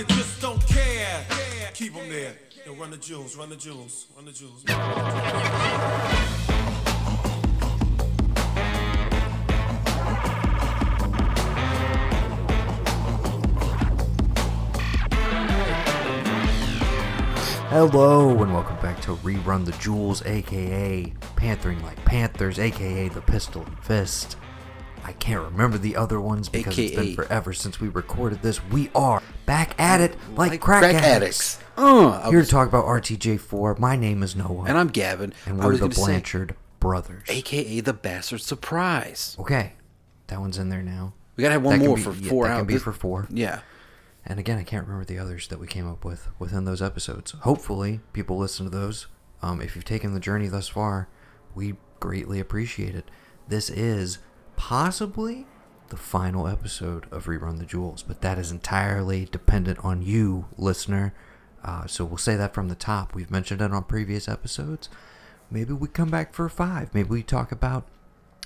and just don't care. Keep them there. Yo, run the jewels, run the jewels, run the jewels. Hello and welcome back to Rerun the Jewels, aka Panthering Like Panthers, aka the Pistol and Fist. I can't remember the other ones because it's been forever since we recorded this. We are back at it like, crack, addicts. Uh, Here was- to talk about RTJ4. My name is Noah. and I'm Gavin. and we're the gonna say, Blanchard brothers. AKA the Bastard Surprise. Okay, that one's in there now. We gotta have one That more be- for yeah, four that can be for four. Yeah. And again, I can't remember the others that we came up with within those episodes. Hopefully, people listen to those. Um, if you've taken the journey thus far, we greatly appreciate it. This is possibly the final episode of Rerun the Jewels, but that is entirely dependent on you, listener. Uh, so we'll say that from the top. We've mentioned it on previous episodes. Maybe we come back for five. Maybe we talk about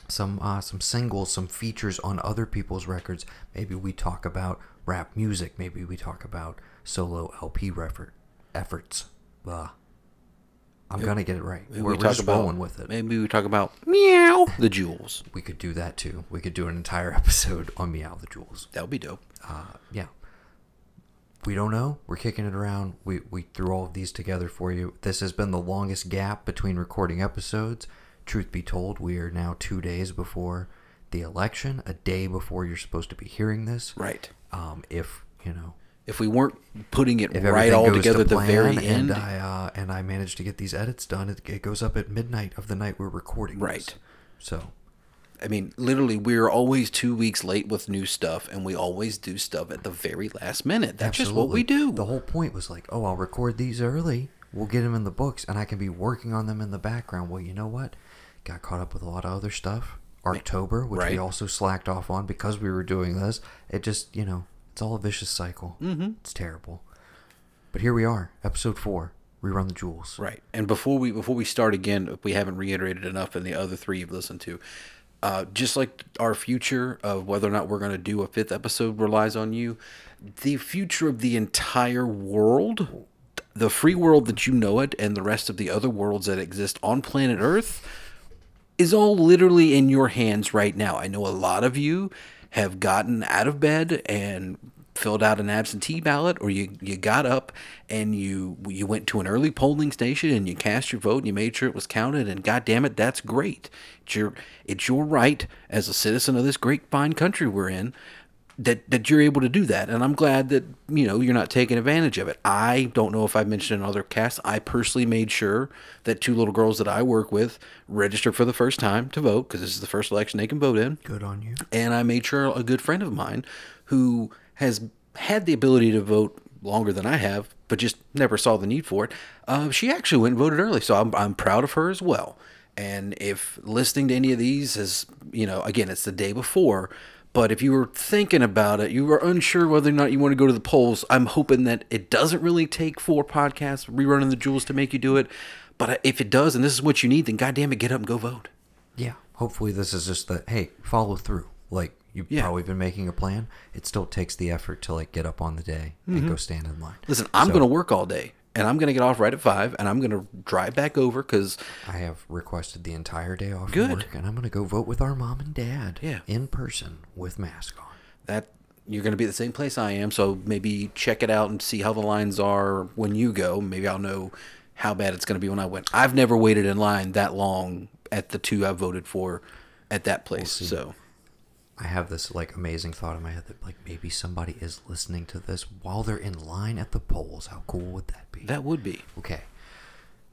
some uh, some singles, some features on other people's records. Maybe we talk about rap music. Maybe we talk about solo LP refer- efforts. Blah. I'm gonna get it right. Maybe we're we we're talk just about rolling with it. Maybe we talk about meow the jewels. We could do that too. We could do an entire episode on Meow the Jewels. That would be dope. Uh, yeah. We don't know. We're kicking it around. We we threw all of these together for you. This has been the longest gap between recording episodes. Truth be told, we are now two days before the election, a day before you're supposed to be hearing this. Right. Um, if you know, If we weren't putting it if right all together to at the very and end. I uh, and I managed to get these edits done, it, it goes up at midnight of the night we're recording. this. Right. So I mean, literally, we're always two weeks late with new stuff, and we always do stuff at the very last minute. That's just what we do. The whole point was like, oh, I'll record these early. We'll get them in the books, and I can be working on them in the background. Well, you know what? Got caught up with a lot of other stuff. October, which we also slacked off on because we were doing this. It just, you know, it's all a vicious cycle. Mm-hmm. It's terrible. But here we are, episode four. Rerun the jewels. Right. And before we before we start again, if we haven't reiterated enough, and the other three you've listened to, uh, just like our future of whether or not we're going to do a fifth episode relies on you. The future of the entire world, the free world that you know it, and the rest of the other worlds that exist on planet Earth, is all literally in your hands right now. I know a lot of you have gotten out of bed and filled out an absentee ballot or you, you got up and you you went to an early polling station and you cast your vote and you made sure it was counted and god damn it that's great. It's your it's your right as a citizen of this great fine country we're in that that you're able to do that and i'm glad that you know you're not taking advantage of it i don't know if i've mentioned in other casts i personally made sure that two little girls that i work with registered for the first time to vote because this is the first election they can vote in Good on you. and I made sure a good friend of mine who has had the ability to vote longer than I have, but just never saw the need for it, uh, she actually went and voted early. So I'm, I'm proud of her as well. And if listening to any of these is, you know, again, it's the day before, but if you were thinking about it, you were unsure whether or not you want to go to the polls, I'm hoping that it doesn't really take four podcasts, rerunning the jewels to make you do it. But if it does, and this is what you need, then goddamn it, get up and go vote. Yeah. Hopefully, this is just the hey, follow through. Like you've Yeah. probably been making a plan. It still takes the effort to like get up on the day and go stand in line. Mm-hmm. Listen, I'm So, going to work all day, and I'm going to get off right at five, and I'm going to drive back over because I have requested the entire day off Good. work, and I'm going to go vote with our mom and dad. Yeah. In person with mask on. that you're going to be at the same place I am. So maybe check it out and see how the lines are when you go. Maybe I'll know how bad it's going to be when I went. I've never waited in line that long at the two I voted for at that place. see. so I have this like amazing thought in my head that like maybe somebody is listening to this while they're in line at the polls. How cool would that be? that would be Okay.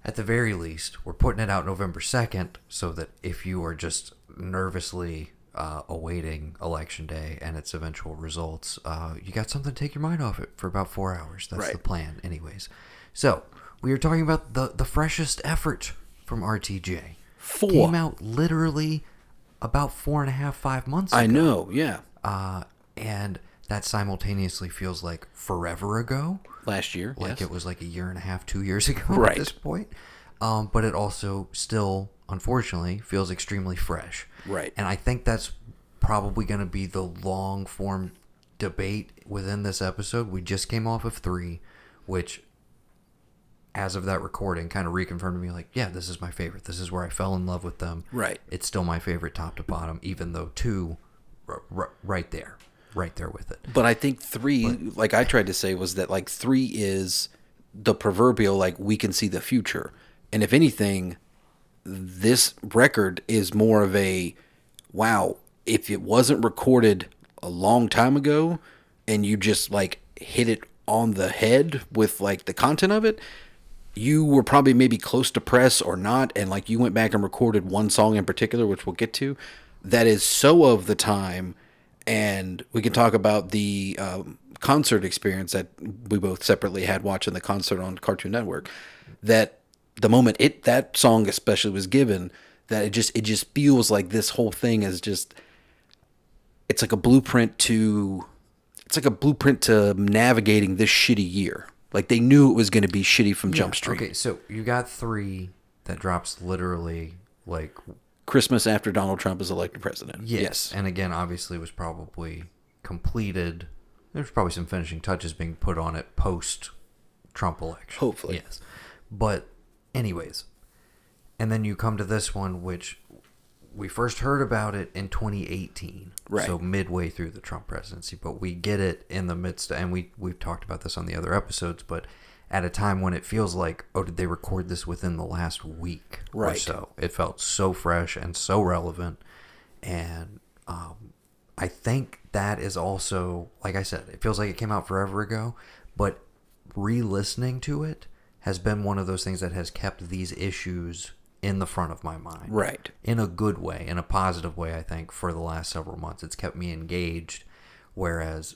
At the very least, we're putting it out November 2nd so that if you are just nervously uh, awaiting election day and its eventual results, uh, you got something to take your mind off it for about four hours. That's the plan, anyways. So, we are talking about the, the freshest effort from RTJ. Four. Came out literally about four and a half, five months I ago. know. Yeah, Uh, and that simultaneously feels like forever ago last year. like yes. it was like a year and a half, two years ago Right. at this point. Um, but it also still, unfortunately, feels extremely fresh. Right. And I think that's probably going to be the long form debate within this episode. We just came off of three, which, as of that recording, kind of reconfirmed to me like, yeah, this is my favorite. This is where I fell in love with them. Right. It's still my favorite top to bottom, even though two, r- r- right there, right there with it. But I think three, like I tried to say, was that like three is the proverbial like we can see the future, and if anything, this record is more of a wow. If it wasn't recorded a long time ago, and you just like hit it on the head with like the content of it, you were probably maybe close to press or not, and like you went back and recorded one song in particular, which we'll get to, that is so of the time, and we can talk about the um, concert experience that we both separately had watching the concert on Cartoon Network. That the moment it that song especially was given, that it just it just feels like this whole thing is just it's like a blueprint to it's like a blueprint to navigating this shitty year. Like they knew it was going to be shitty from Jump Street. Okay, so you got three that drops literally like Christmas after Donald Trump is elected president. yes, and again, obviously, was probably completed. There's probably some finishing touches being put on it post Trump election. Hopefully. yes. But, anyways, and then you come to this one, which we first heard about it in 2018, Right. So midway through the Trump presidency, but we get it in the midst, and we we've talked about this on the other episodes, but at a time when it feels like, oh, did they record this within the last week or so? It felt so fresh and so relevant, and um, I think that is also, like I said, it feels like it came out forever ago, but re-listening to it has been one of those things that has kept these issues in the front of my mind Right. in a good way, in a positive way, I think, for the last several months. It's kept me engaged. Whereas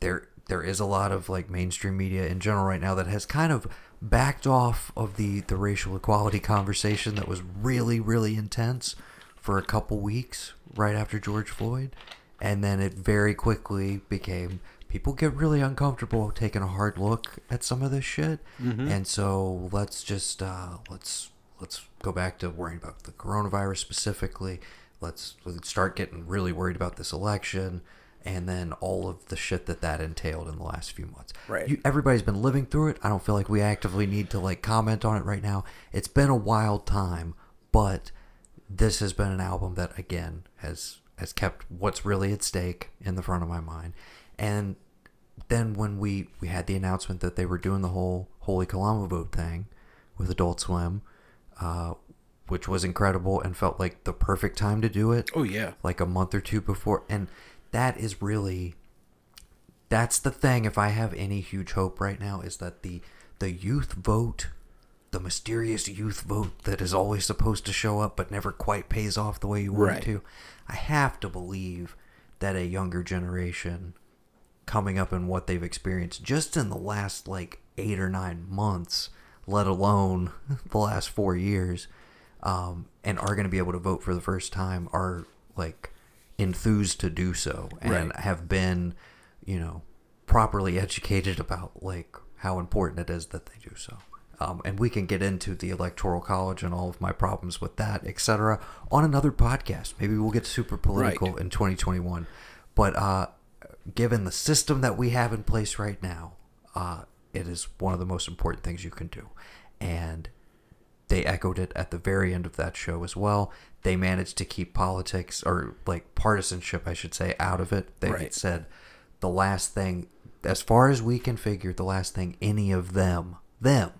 there there is a lot of like mainstream media in general right now that has kind of backed off of the, the racial equality conversation that was really, really intense for a couple weeks right after George Floyd. And then it very quickly became people get really uncomfortable taking a hard look at some of this shit. And so let's just uh, let's let's go back to worrying about the coronavirus specifically. Let's, let's start getting really worried about this election and then all of the shit that that entailed in the last few months. Right. You, everybody's been living through it. I don't feel like we actively need to like comment on it right now. It's been a wild time, but this has been an album that again has has kept what's really at stake in the front of my mind. And then when we we had the announcement that they were doing the whole Holy Calamavote thing with Adult Swim, uh, which was incredible and felt like the perfect time to do it Oh yeah. like a month or two before and that is really that's the thing if i have any huge hope right now is that the the youth vote the mysterious youth vote that is always supposed to show up but never quite pays off the way you want Right. it to i have to believe that a younger generation coming up in what they've experienced just in the last like eight or nine months, let alone the last four years, um, and are going to be able to vote for the first time are like enthused to do so and Right. have been, you know, properly educated about like how important it is that they do so. Um, and we can get into the electoral college and all of my problems with that, etc., on another podcast. Maybe we'll get super political Right. in 2021. But uh, given the system that we have in place right now, uh, it is one of the most important things you can do. And they echoed it at the very end of that show as well. They managed to keep politics or like partisanship, I should say, out of it. They Right. said the last thing, as far as we can figure, the last thing any of them, them,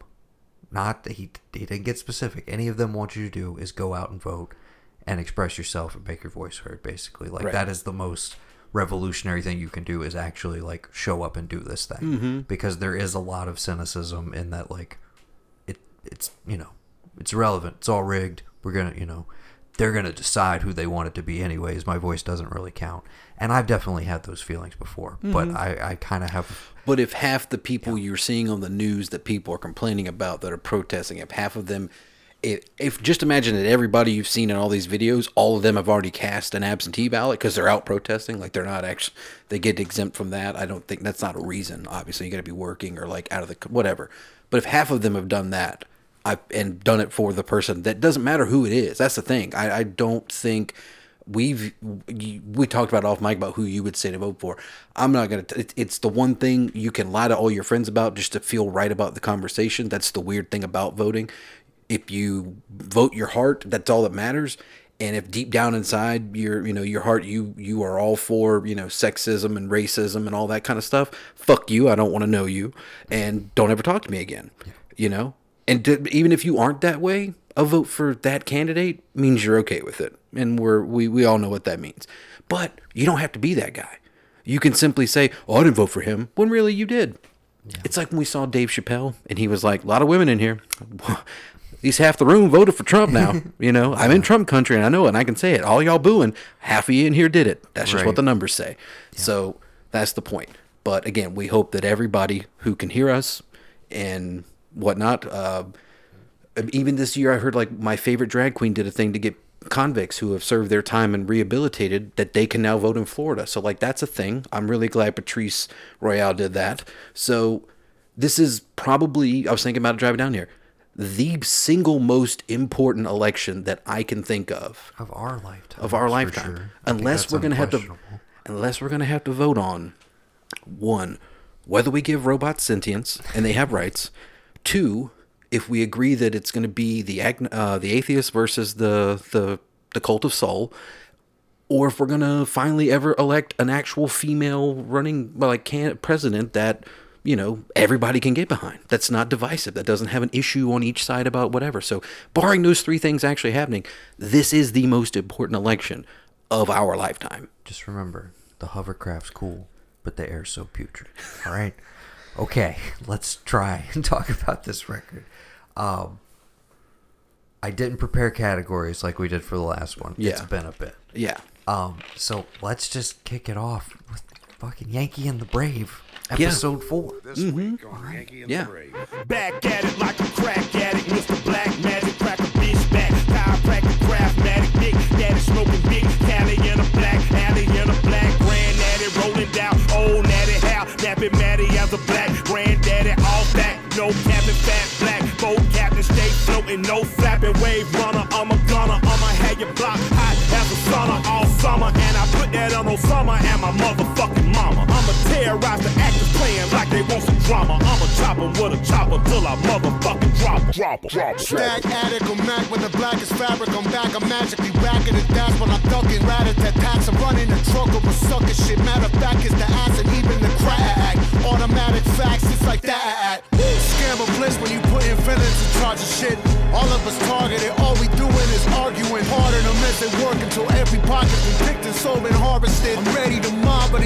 not he, he didn't get specific, any of them want you to do is go out and vote and express yourself and make your voice heard. Basically, like Right. that is the most revolutionary thing you can do is actually like show up and do this thing. Mm-hmm. because there is a lot of cynicism in that like it it's you know it's irrelevant. It's all rigged. We're gonna you know they're gonna decide who they want it to be anyways. My voice doesn't really count. And i've definitely had those feelings before but Mm-hmm. i i kind of have But if half the people you're seeing on the news that people are complaining about that are protesting, if half of them, if, just imagine that everybody you've seen in all these videos, all of them have already cast an absentee ballot because they're out protesting, like they're not actually, they get exempt from that. I don't think that's not a reason. Obviously, you got to be working or like out of the whatever. But if half of them have done that, I and done it for the person, that doesn't matter who it is. That's the thing. I, I don't think we've we talked about off mic about who you would say to vote for. I'm not gonna. It, it's the one thing you can lie to all your friends about just to feel right about the conversation. That's the weird thing about voting. If you vote your heart, that's all that matters. And if deep down inside your you know your heart you you are all for you know sexism and racism and all that kind of stuff, fuck you. I don't want to know you, and don't ever talk to me again. You know, and to, even if you aren't that way, a vote for that candidate means you're okay with it, and we're we we all know what that means. But you don't have to be that guy. You can simply say, "Oh, I didn't vote for him," when really you did. It's like when we saw Dave Chappelle, and he was like, "A lot of women in here." Least half the room voted for Trump now. You know, I'm in Trump country, and I know it, and I can say it. All y'all booing, half of you in here did it. That's just what the numbers say. So that's the point. But again, we hope that everybody who can hear us and whatnot, uh, even this year, I heard like my favorite drag queen did a thing to get convicts who have served their time and rehabilitated that they can now vote in Florida. So like that's a thing. I'm really glad Patrice Royale did that. So this is probably I was thinking about it driving down here. The single most important election that I can think of Of our lifetime. of our lifetime. sure. Unless we're gonna have to unless we're gonna have to vote on one, whether we give robots sentience and they have rights. Two, if we agree that it's gonna be the ag- uh, the atheist versus the the the cult of soul, or if we're gonna finally ever elect an actual female running like can president that you know everybody can get behind that's not divisive that doesn't have an issue on each side about whatever so barring those three things actually happening this is the most important election of our lifetime Just remember, the hovercraft's cool, but the air's so putrid. All right. Okay, let's try and talk about this record. Um, I didn't prepare categories like we did for the last one. Yeah. It's been a bit. yeah Um, so let's just kick it off with fucking Yankee and the Brave, Yeah. episode four. This mm-hmm. week on Yankee and Yeah. the Brave. Back at it like a crack addict, Mr. Black Magic, crack a bitch back. Chiropractic, craftmatic, dick, daddy smoking big, Cali in a black, alley in a black, granddaddy rolling down, old natty how, nappy Matty as a black, granddaddy all back, no cabin, fat black, boat captain, stay floating, no flapping, wave runner, I'm a gunner, I'ma have your block hot as a sauna all summer, and I put that on Osama and my motherfucking mama. Terrorize the actors playing like they want some drama. I'ma chop 'em with a chopper till I motherfucking drop 'em. Drop 'em. Drop 'em. Stack attic or Mac with the blackest fabric. I'm back, I'm magically racking it. That's when I'm ducking rat at tax. I'm running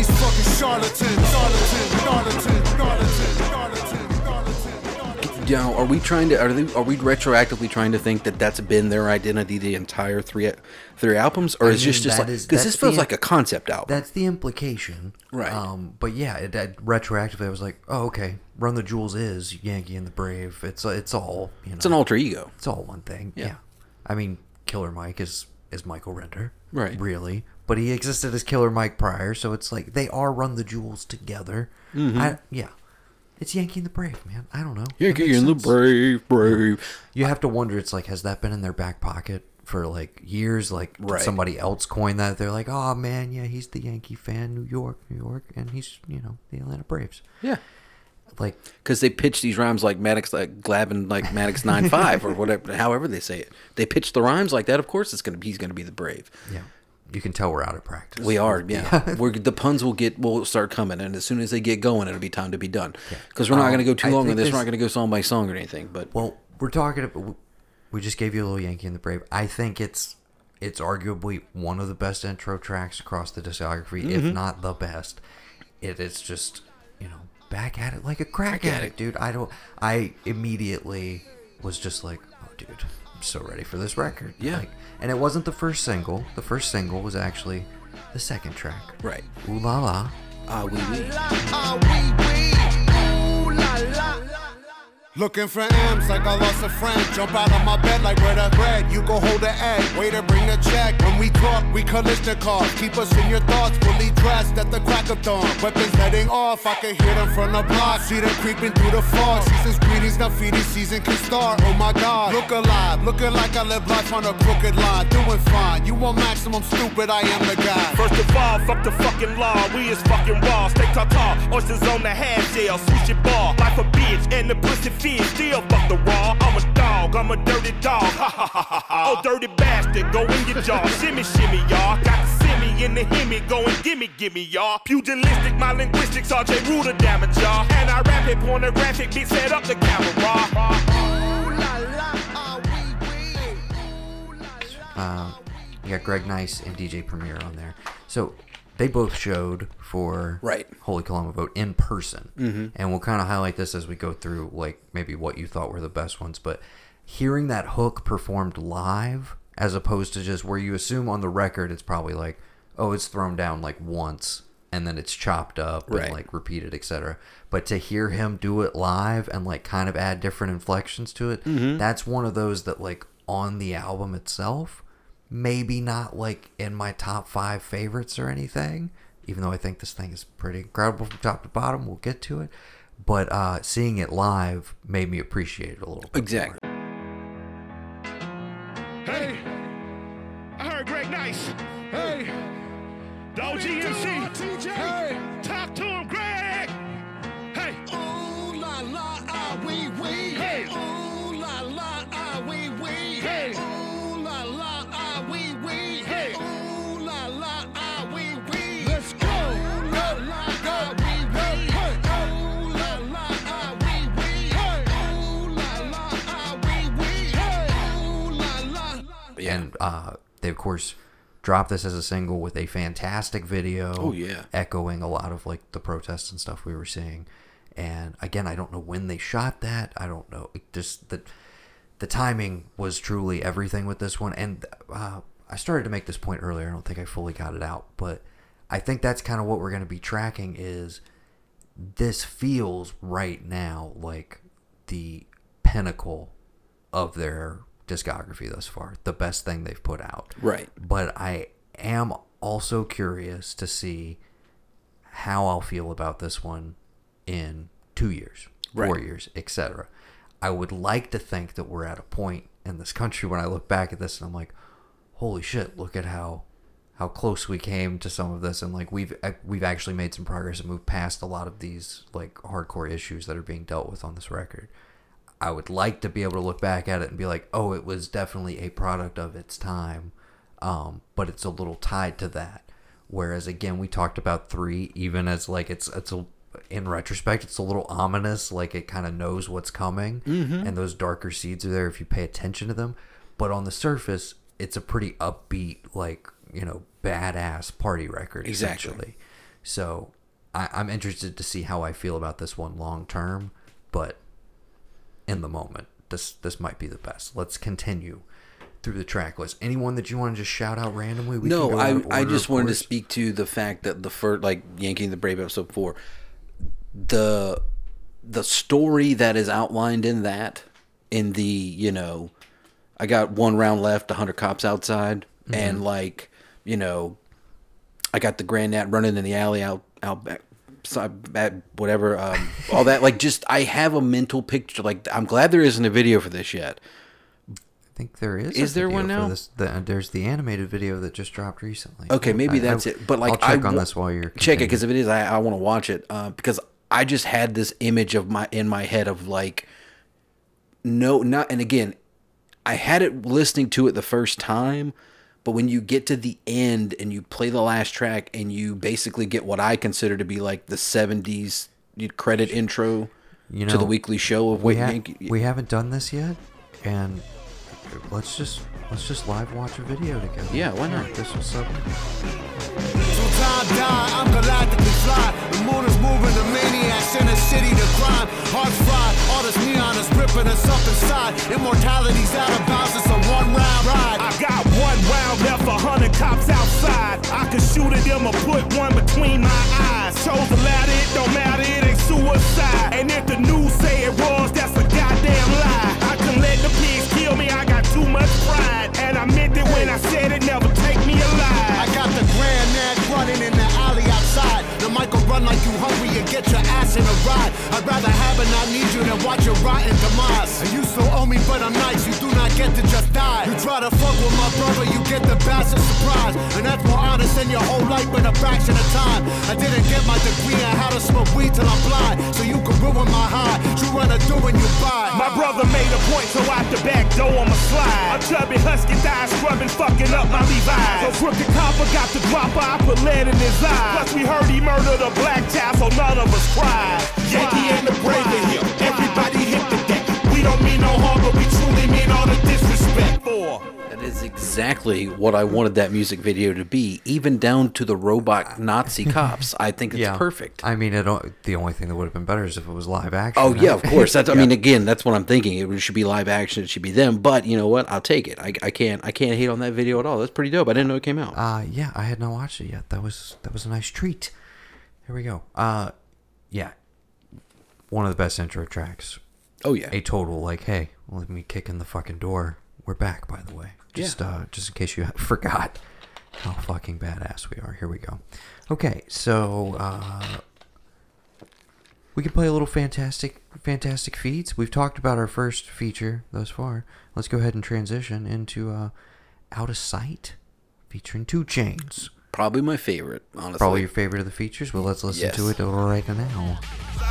these fucking charlatans. Charlatans, charlatans, charlatans, charlatans, charlatans, charlatans. now are we trying to are, they, are we retroactively trying to think that that's been their identity the entire three three albums or I is it just just like is- because this feels the- like a concept album That's the implication. Right. Um, but yeah, it, it, retroactively, I was like, oh, okay. Run the Jewels is Yankee and the Brave. It's it's all you know. it's an alter ego It's all one thing. Yeah. Yeah. I mean, Killer Mike is is Michael Render. Right. Really, but he existed as Killer Mike prior, so it's like they are Run the Jewels together. Mm-hmm. I, yeah. It's Yankee and the Brave, man. I don't know. Yankee and the brave brave You have to wonder. It's like, has that been in their back pocket for like years? Like, did Right. somebody else coin that? They're like, oh man, yeah, he's the Yankee fan, New York, New York, and he's you know the Atlanta Braves. yeah Like, because they pitch these rhymes like Maddux, like Glavine, like Maddux nine five or whatever, however they say it. They pitch the rhymes like that. Of course, it's gonna be he's gonna be the brave. yeah, you can tell we're out of practice. We are, yeah. we're the puns will get will start coming, and as soon as they get going, it'll be time to be done. Because we're not Um, gonna go too I long on this. We're not gonna go song by song or anything. But Well, we're talking about. We just gave you a little Yankee and the Brave. I think it's it's arguably one of the best intro tracks across the discography, Mm-hmm. if not the best. It is just you know back at it like a crack addict, dude. I don't. I immediately was just like, oh, dude, I'm so ready for this record. Yeah. Like, and it wasn't the first single. The first single was actually the second track. right, Ooh la la. ah, we we. Looking for M's like I lost a friend. Jump out of my bed like where the bread. You go hold the egg. Waiter, bring the check. When we talk, we Kalashnikov. Keep us in your thoughts, fully dressed at the crack of dawn. Weapons heading off. I can hear them from the block. See them creeping through the fog. Season's greetings, now feeding season can start. Oh my god. Look alive. Looking like I live life on a crooked line. Doing fine. You want maximum stupid, I am the guy. First of all, fuck the fucking law. We is fucking raw. Stay tall, oysters on the half shell. Switch your ball. Life a bitch and the pussy fish. Still fuck the. I'm a dog. I'm a dirty dog. Ha ha ha ha. Oh, dirty bastard. Go in your jaw. shimmy, shimmy, y'all. Got in the hemi. Gimme, gimme, y'all. Pugilistic, my linguistics. RJ Ruder damage, y'all. And I rap it pornographic. Set up the camera. Uh, you got Greg Nice and DJ Premier on there. So they both showed for Right. Holy Calamavote in person, mm-hmm. and we'll kind of highlight this as we go through, like maybe what you thought were the best ones. But hearing that hook performed live, as opposed to just where you assume on the record, it's probably like, oh, it's thrown down like once and then it's chopped up Right. and like repeated, etc. But to hear him do it live and like kind of add different inflections to it, that's one of those that like on the album itself, maybe not like in my top five favorites or anything. Even though I think this thing is pretty incredible from top to bottom, we'll get to it. But uh, seeing it live made me appreciate it a little bit. Exactly. Hey, Yeah. And uh, they, of course, dropped this as a single with a fantastic video. Oh, yeah. Echoing a lot of like the protests and stuff we were seeing. And again, I don't know when they shot that. I don't know. It just the the timing was truly everything with this one. And uh, I started to make this point earlier. I don't think I fully got it out, but I think that's kind of what we're going to be tracking. Is this feels right now like the pinnacle of their discography thus far, the best thing they've put out. Right. But I am also curious to see how I'll feel about this one in two years, four Right. years, etc. I would like to think that we're at a point in this country when I look back at this and I'm like, holy shit, look at how how close we came to some of this and like we've uh, we've actually made some progress and moved past a lot of these like hardcore issues that are being dealt with on this record. I would like to be able to look back at it and be like, oh, it was definitely a product of its time, um, but it's a little tied to that. Whereas again, we talked about three, even as like it's it's a in retrospect, it's a little ominous, like it kind of knows what's coming, and those darker seeds are there if you pay attention to them. But on the surface, it's a pretty upbeat, like you know, badass party record. Exactly. Essentially. So I, I'm interested to see how I feel about this one long term, but in the moment, this this might be the best. Let's continue through the track list. Anyone that you want to just shout out randomly? We no, I I just wanted to speak to the fact that the first like yanking the brave episode four, the the story that is outlined in that in the you know, I got one round left, hundred cops outside, Mm-hmm. and like you know, I got the grand nat running in the alley out out back. Whatever, um, all that. Like, just I have a mental picture. Like, I'm glad there isn't a video for this yet. I think there is. Is there one for now? This, the, there's the animated video that just dropped recently. Okay, maybe I- that's I- it. But like, I'll check I on this while you're check it because if it is, I, I want to watch it uh, because I just had this image of my in my head of like, no, not and again, I had it listening to it the first time, but when you get to the end and you play the last track and you basically get what I consider to be like the '70s credit intro You know, to the weekly show of we, ha- Yankee. we haven't done this yet, and let's just let's just live watch a video together. Yeah, why not? This was something. Time die, I'm galactically fly. The moon is moving, the maniacs in the city to crime. Hearts fried, all this neon is ripping us up inside. Immortality's out of bounds, it's a one round ride. I got one round left, a hundred cops outside. I could shoot at them or put one between my eyes. Chose to let it, don't matter, it ain't suicide. And if the news say it was, that's a goddamn lie. I can let the pigs kill me, I got too much pride. And I meant it when I said it, never take me alive. I got the Grand running in the outside. The mic will run like you hungry and get your ass in a ride. I'd rather have and not need you than watch your rotten demise. And you still owe me, but I'm nice. You do not get to just die. You try to fuck with my brother, you get the bastard surprise. And that's more honest than your whole life in a fraction of time. I didn't get my degree on how to smoke weed till I'm blind. So you can ruin my high. You run a do when you buy. My brother made a point, so out the back door I'ma slide. A chubby husky died scrubbing, fucking up my Levi's. So crooked copper got the dropper, I put lead in his eye. Plus we heard he murdered a black child, so none of us cried. Yankee ain't the braver here. Everybody hit the deck. We don't mean no harm, but we mean all the disrespect. For That is exactly what I wanted that music video to be, even down to the robot Nazi cops. I think it's perfect. I mean, it, the only thing that would have been better is if it was live action. Oh yeah, of course. That's. I Yeah. mean, again, that's what I'm thinking. It should be live action. It should be them. But you know what? I'll take it. I, I can't. I can't hate on that video at all. That's pretty dope. I didn't know it came out. Uh, yeah, I had not watched it yet. That was that was a nice treat. Here we go. Uh, yeah, one of the best intro tracks. oh yeah. A total like, hey, let me kick in the fucking door. We're back, by the way. Just uh, just in case you forgot how fucking badass we are. Here we go. Okay, so uh, we can play a little fantastic, fantastic feats. We've talked about our first feature thus far. Let's go ahead and transition into uh, Out of Sight, featuring 2 Chainz. Probably my favorite. Honestly. Probably your favorite of the features. Well, let's listen to it right now.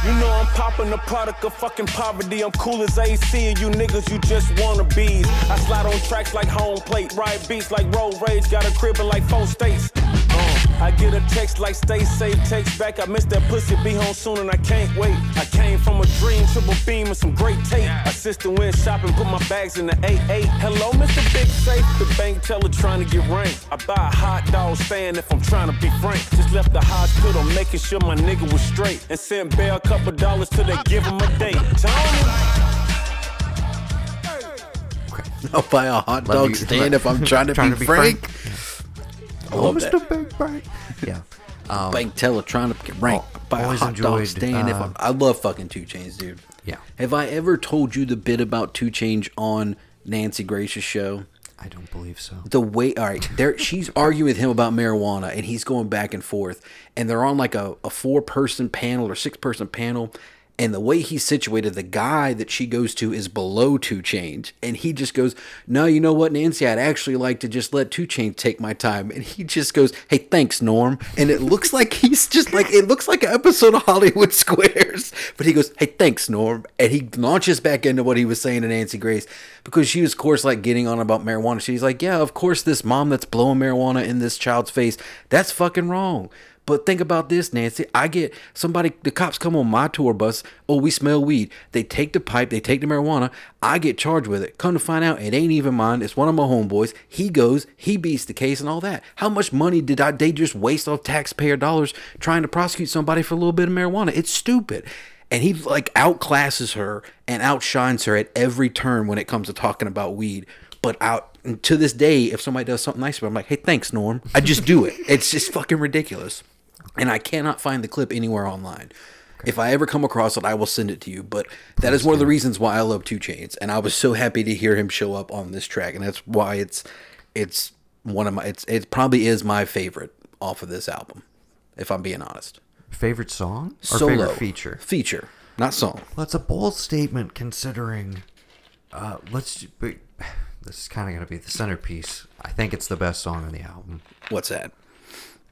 You know I'm popping the product of fucking poverty. I'm cool as AC, and you niggas, you just wanna bees. I slide on tracks like home plate, ride beats like road rage, got a crib in like four states. I get a text like stay safe, text back. I miss that pussy, be home soon, and I can't wait. I came from a dream, triple beam, and some great tape. Assistant went shopping, put my bags in the 8-8. Hello, Mr. Big Safe, the bank teller trying to get ranked. I buy a hot dog stand if I'm trying to be frank. Just left the hospital, making sure my nigga was straight. And sent Bear a couple dollars till they give him a date. Tony. I'll buy a hot dog me- stand if I'm trying to be frank. I Oh, love Mr. Big Bang. Yeah. Um, Bank teller trying to get ranked. al- a hot dog stand uh. I love fucking 2 Chainz, dude. Yeah. Have I ever told you the bit about 2 Chainz on Nancy Grace's show? I don't believe so. the way all right there she's arguing with him about marijuana and he's going back and forth and they're on like a, a four person panel or six person panel and the way he's situated the guy that she goes to is below 2 Chainz. And he just goes no you know what nancy? I'd actually like to just let 2 Chainz take my time. And he just goes hey thanks norm. And it looks like he's just like it looks like an episode of hollywood squares. But he goes hey thanks norm. And he launches back into what he was saying to nancy grace because she was of course like getting on about marijuana. She's like yeah of course this mom that's blowing marijuana in this child's face that's fucking wrong but think about this, Nancy. I get somebody, the cops come on my tour bus. Oh, we smell weed. They take the pipe, they take the marijuana. I get charged with it. Come to find out, it ain't even mine. It's one of my homeboys. He goes, he beats the case and all that. How much money did I, they just waste off taxpayer dollars trying to prosecute somebody for a little bit of marijuana? It's stupid. And he like outclasses her and outshines her at every turn when it comes to talking about weed. But out to this day, if somebody does something nice, I'm like, hey, thanks, Norm. I just do it. It's just fucking ridiculous. And I cannot find the clip anywhere online. If I ever come across it, I will send it to you. But that is one of the reasons why I love 2 Chainz, and I was so happy to hear him show up on this track, and that's why it's it's one of my it's it probably is my favorite off of this album, if I'm being honest. Favorite song or Solo favorite feature? feature, not song. Well, that's a bold statement considering. Uh, let's. But this is kind of going to be the centerpiece. I think it's the best song on the album. What's that?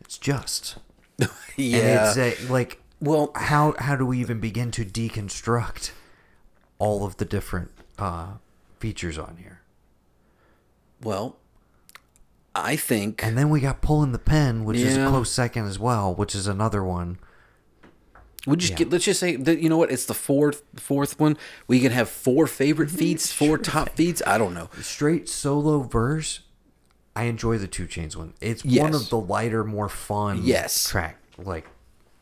It's just. Yeah. And it's a, like. Well- how how do we even begin to deconstruct all of the different uh, features on here? well, I think And then we got pulling the pen, which is a close second as well, which is another one. we just yeah. get let's just say that you know what it's the fourth fourth one. We can have four favorite feats, four top feats. I don't know. Straight solo verse. I enjoy the 2 Chainz one. It's one of the lighter, more fun Yes. track. Like,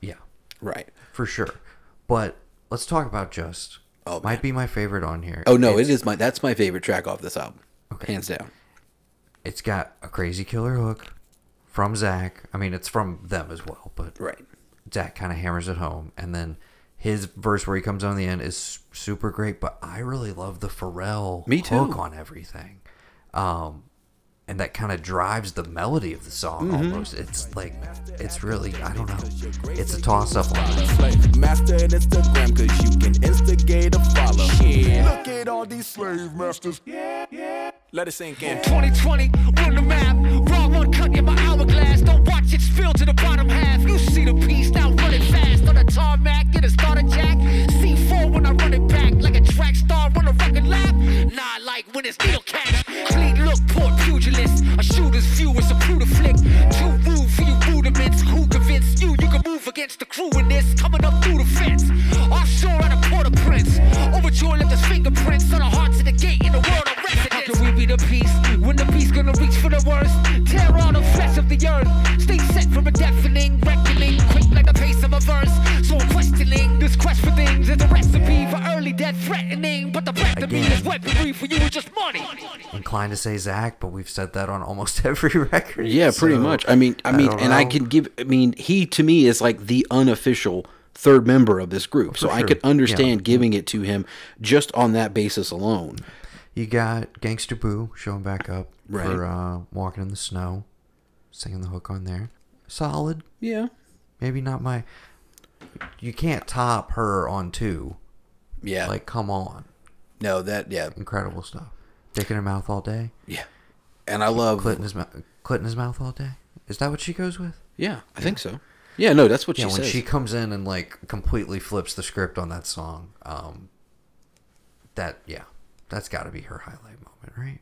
yeah, Right. for sure. But let's talk about Just. Oh, might man. be my favorite on here. Oh no, it's, it is my that's my favorite track off this album. Okay. Hands down. It's got a crazy killer hook from Zack. I mean, it's from them as well, but Right. Zack kind of hammers it home, and then his verse where he comes on the end is super great, but I really love the Pharrell Me too. hook on everything. Um, and that kind of drives the melody of the song Mm-hmm. almost. It's like, it's really, I don't know. It's a toss up on me. Slave master at Instagram, cause you can instigate a follow. Look at all these slave masters. Let it sink in. 2020, run the map. Wrong one cut in my hourglass. Don't watch it spill to the bottom half. You see the piece now running fast on a tarmac. Get a starter jack. C4 when I run it back like a track star on a record lap. Nah, like when it's needle catch. Against the crew in this? Coming up through the fence. Offshore out of Port-au-Prince. Overjoyed left his fingerprints on the hearts of the gate in the world of residence. How can we be the peace when the beast gonna reach for the worst? Tear all the flesh of the earth. Stay set from a deafening reckoning, quick like the pace of a verse. So I'm questioning this quest for things is a recipe for early death threatening. But the breath of me Again. is weaponry for you is just money. Inclined to say Zack, but we've said that on almost every record. Yeah, pretty much. I mean, I mean, don't and I know. can give. I mean, he to me is like the unofficial third member of this group, so I could understand Yeah. giving it to him just on that basis alone. You got Gangsta Boo showing back up Right. for uh, Walking in the Snow, singing the hook on there. Solid. Yeah, Maybe not my. You can't top her on two. Yeah. Like, come on. no, that yeah, Incredible stuff. Dick in her mouth all day. yeah. And I love. Clit in his, mou- clit in his mouth all day. Is that what she goes with? Yeah, I think so. Yeah, no, that's what yeah, she when says. she comes in and like completely flips the script on that song, um, that yeah, that's got to be her highlight moment, right?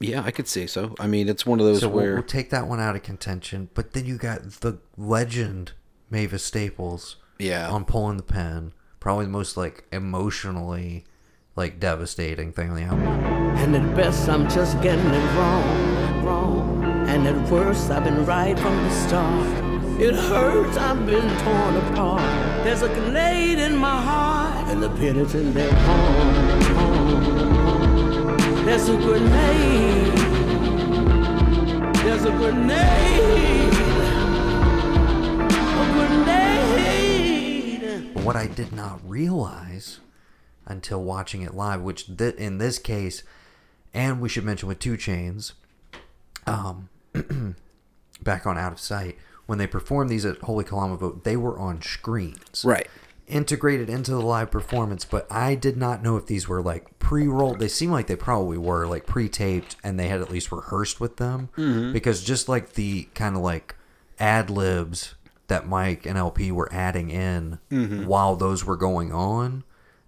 Yeah, I could say so. I mean, it's one of those So we'll, where we'll take that one out of contention, but then you got the legend Mavis Staples, Yeah. on pulling the pen, probably the most like emotionally like devastating thing on the album. And at best, I'm just getting it wrong, wrong. And at worst, I've been right from the start. It hurts, I've been torn apart. There's a grenade in my heart, and the pit is in their home. There's a grenade. There's a grenade. A grenade. But what I did not realize until watching it live, which th- in this case, and we should mention with 2 Chainz, um, back on Out of Sight, when they performed these at Holy Calamavote, they were on screens. right. Integrated into the live performance, but I did not know if these were like pre rolled. They seem like they probably were like pre taped and they had at least rehearsed with them. Because just like the kind of like ad libs that Mike and LP were adding in while those were going on,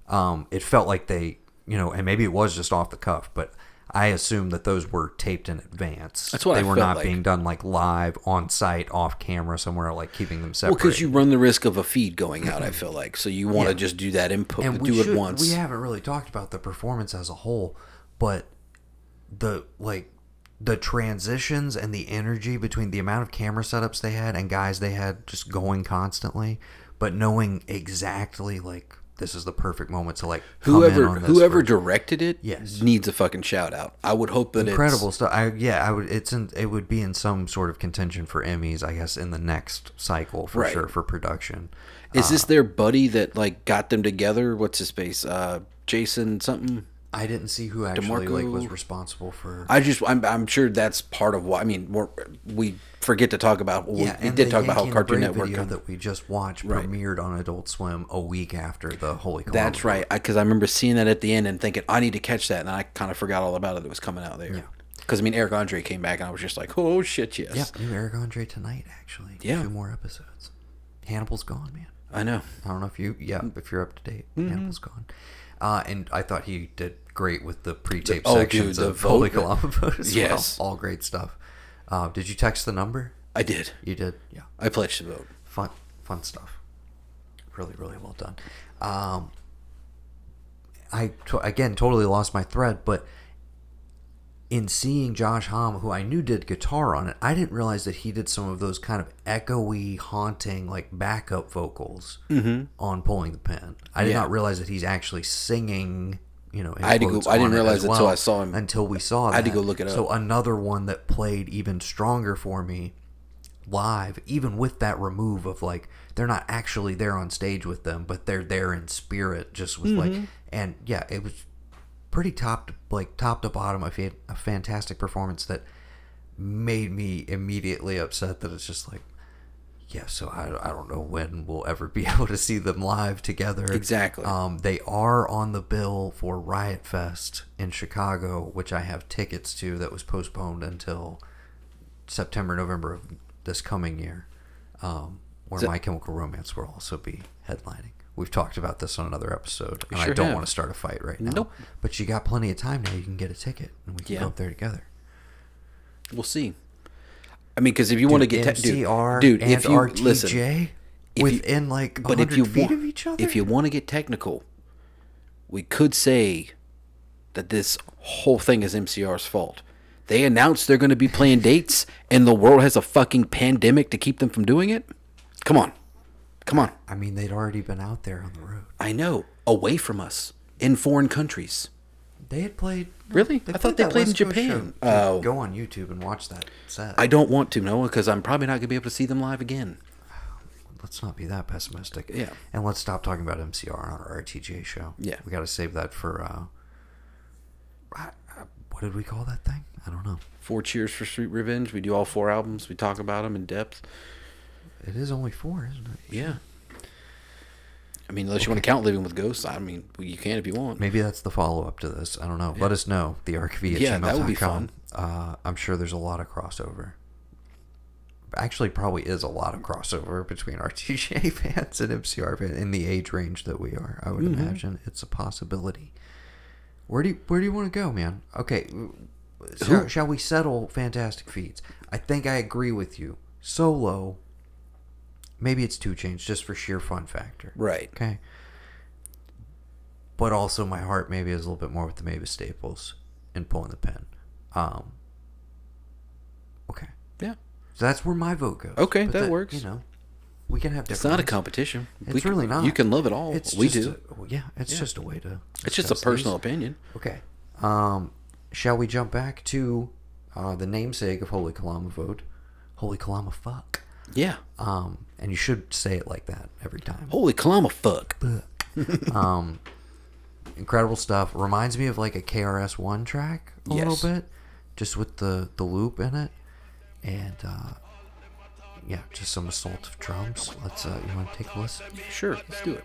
um, it felt like they, you know, and maybe it was just off the cuff, but I assume that those were taped in advance. That's what they I were not like. being done like live on site, off camera somewhere, like keeping them separate. Well, because you run the risk of a feed going out, I feel like. So you want to Yeah. just do that input, and do should, it once. We haven't really talked about the performance as a whole, but the like the transitions and the energy between the amount of camera setups they had and guys they had just going constantly, but knowing exactly like this is the perfect moment to like whoever whoever first. directed it Yes. needs a fucking shout out. I would hope that incredible stuff. I yeah, I would. It's in. It would be in some sort of contention for Emmys, I guess, in the next cycle for Right. sure for production. Is Uh, this their buddy that like got them together? What's his face? Uh, Jason something. I didn't see who actually like was responsible for. I just I'm, I'm sure that's part of why. I mean, we're, we forget to talk about. we, we and did talk about how Cartoon Network. video that we just watched Right. premiered on Adult Swim a week after the Holy. That's right. Because I, remember seeing that at the end and thinking I need to catch that, and I kind of forgot all about it. That was coming out there. Yeah. Because I mean, Eric Andre came back, and I was just like, oh shit, yes. Yep, new Eric Andre tonight actually. Yeah. two more episodes. Hannibal's gone, man. I know. I don't know if you, yeah, if you're up to date. Mm-hmm. Hannibal's gone. Uh, and I thought he did great with the pre-tape oh, dude, sections the of Holy Kalama Yes. well. All great stuff. Uh, did you text the number? I did. You did, yeah. I pledged to vote. fun fun stuff really really well done um i again totally lost my thread but in seeing josh Homme, who i knew did guitar on it i didn't realize that he did some of those kind of echoey haunting like backup vocals on pulling the pen i did Mm-hmm. Yeah. not realize that he's actually singing you know in I had to go- I didn't realize as it till well I saw him. until we saw that I had to go look it up. so another one that played even stronger for me live, even with that remove of like they're not actually there on stage with them, but they're there in spirit, just with like, mm-hmm. and yeah, it was pretty top to, like top to bottom a, fa- a fantastic performance that made me immediately upset that it's just like yeah so I, I don't know when we'll ever be able to see them live together Exactly. um, they are on the bill for riot fest in chicago which i have tickets to that was postponed until september november of this coming year um, where that- my chemical romance will also be headlining we've talked about this on another episode and i don't have. want to start a fight right now Nope. but you got plenty of time now you can get a ticket and we can Yeah. go up there together We'll see. I mean, because if you want to get te- dude, MCR dude, if you RTJ listen, if you- within like but 100 if you feet want, of each other. if you want to get technical, we could say that this whole thing is MCR's fault. They announced they're going to be playing dates, and the world has a fucking pandemic to keep them from doing it. Come on, come on. I mean, they'd already been out there on the road. I know, away from us, in foreign countries. They had played. Really? I thought they that played in West Coast Japan. show. Oh. Go on YouTube and watch that set. I don't want to, Noah, because I'm probably not going to be able to see them live again. let's not be that pessimistic. Yeah. And let's stop talking about MCR on our RTJ show. Yeah. We got to save that for. uh I- I- What did we call that thing? I don't know. Four cheers for Sweet Revenge. We do all four albums. We talk about them in depth. It is only four, isn't it? Yeah. I mean, unless you want to count Living with Ghosts, I mean, you can if you want. Maybe that's the follow up to this. I don't know. Let us know. The archv at Yeah, that would be gmail.com. Uh, I'm sure there's a lot of crossover. Actually, probably is a lot of crossover between RTJ fans and MCR fans in the age range that we are. I would Mm-hmm. imagine it's a possibility. Where do you, where do you want to go, man? Okay, shall, shall we settle Fantastic Feats? I think I agree with you. Solo. Maybe it's 2 Chainz just for sheer fun factor. Right. Okay. But also my heart maybe is a little bit more with the Mavis Staples and pulling the pen. Um Okay. Yeah. So that's where my vote goes. Okay, that works. You know, we can have different It's not a competition. It's We can- really not. You can love it all. It's we do. a- yeah, it's Yeah. just a way to. it's just a personal these. opinion. Okay. Um, shall we jump back to uh, the namesake of Holy Calamavote? Holy Kalama fuck. Yeah. Um, and you should say it like that every time. Holy Kalama fuck. um, incredible stuff. Reminds me of like a KRS One track a Yes. little bit, just with the the loop in it, and uh, yeah, just some assaultive drums. Let's. Uh, you want to take a listen? Sure, let's do it.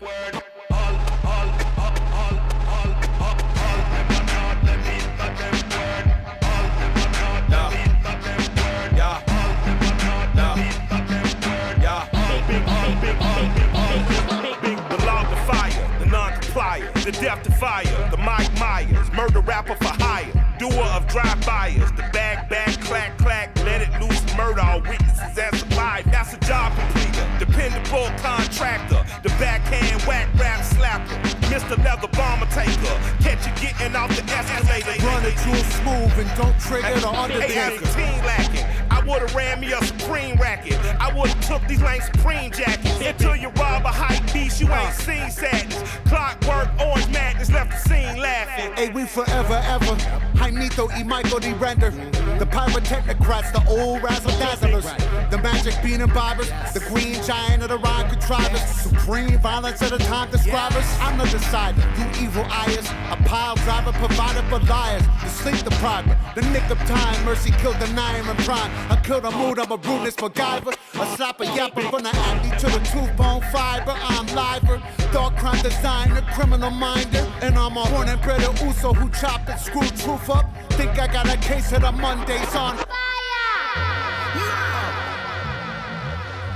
The death defier, the Mike Myers, murder rapper for hire, doer of drive-bys, the bag bag clack clack, let it loose, murder all witnesses as alive. That's a job completer, dependable contractor, the backhand whack rap slapper, Mr. Leather Bomber taker, catch you getting off the escalator. Run it real smooth and don't trigger the under Hey, as a teen lacking, I would've ran me a Supreme racket. I would've took these lame Supreme jackets until you rob a hype beast. You ain't seen sadness. Clockwork, orange madness left the scene laughing. Hey, we forever, ever. Jaimito y Michael D. Render. The pyrotechnocrats, the old razzle dazzlers. The magic bean and bobbers. The green giant of the rhyme contrivers. Supreme violence of the time describers. I'm the decider. You evil eyes. A pile driver provided for liars. The sleep depriver. The nick of time. Mercy killed the nine and prime. I could have moved, I'm a rudeness MacGyver. A slapper yapper from the acne to the two-bone fiber. I'm liver, dark crime designer, criminal minder. And I'm a born and bred Uso who chopped and screwed truth up. Think I got a case of the Mondays on fire.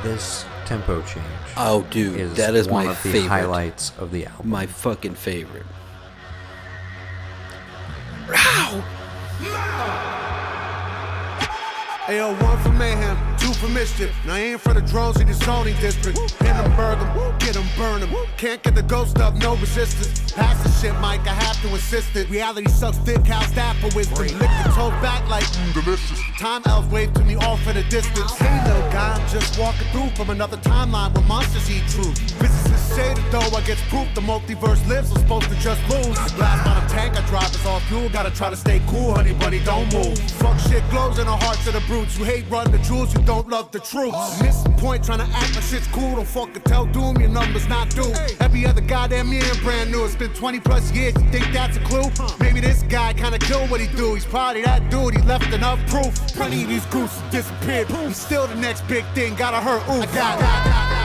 This tempo change. Oh, dude, is that is one my of favorite. the highlights of the album. My fucking favorite. Wow! AO1 for mayhem for mischief. Now aim for the drones in the zoning district. Hit them, burn them, get them, burn them. Can't get the ghost up, no resistance. Pass the shit, Mike, I have to insist it. Reality sucks dick, how's that for wisdom? Lick the toe back like mm, delicious. Time elves wave to me off at a distance. Hey, little guy, I'm just walking through from another timeline where monsters eat truth. Physicists say that though I get proof the multiverse lives, I'm supposed to just lose. Last bottom tank I drive is all fuel, gotta try to stay cool, honey bunny, don't move. Fuck shit glows in the hearts of the brutes. You hate run the jewels, you don't love the truth. Miss point trying to act like shit's cool. Don't fucking tell Doom your number's not due. Every other goddamn year brand new. It's been 20 plus years. You think that's a clue? Maybe this guy kinda killed what he do. He's probably that dude. He left enough proof. Plenty of these gooses disappeared. He's still the next big thing. Gotta hurt. Ooh, I got. This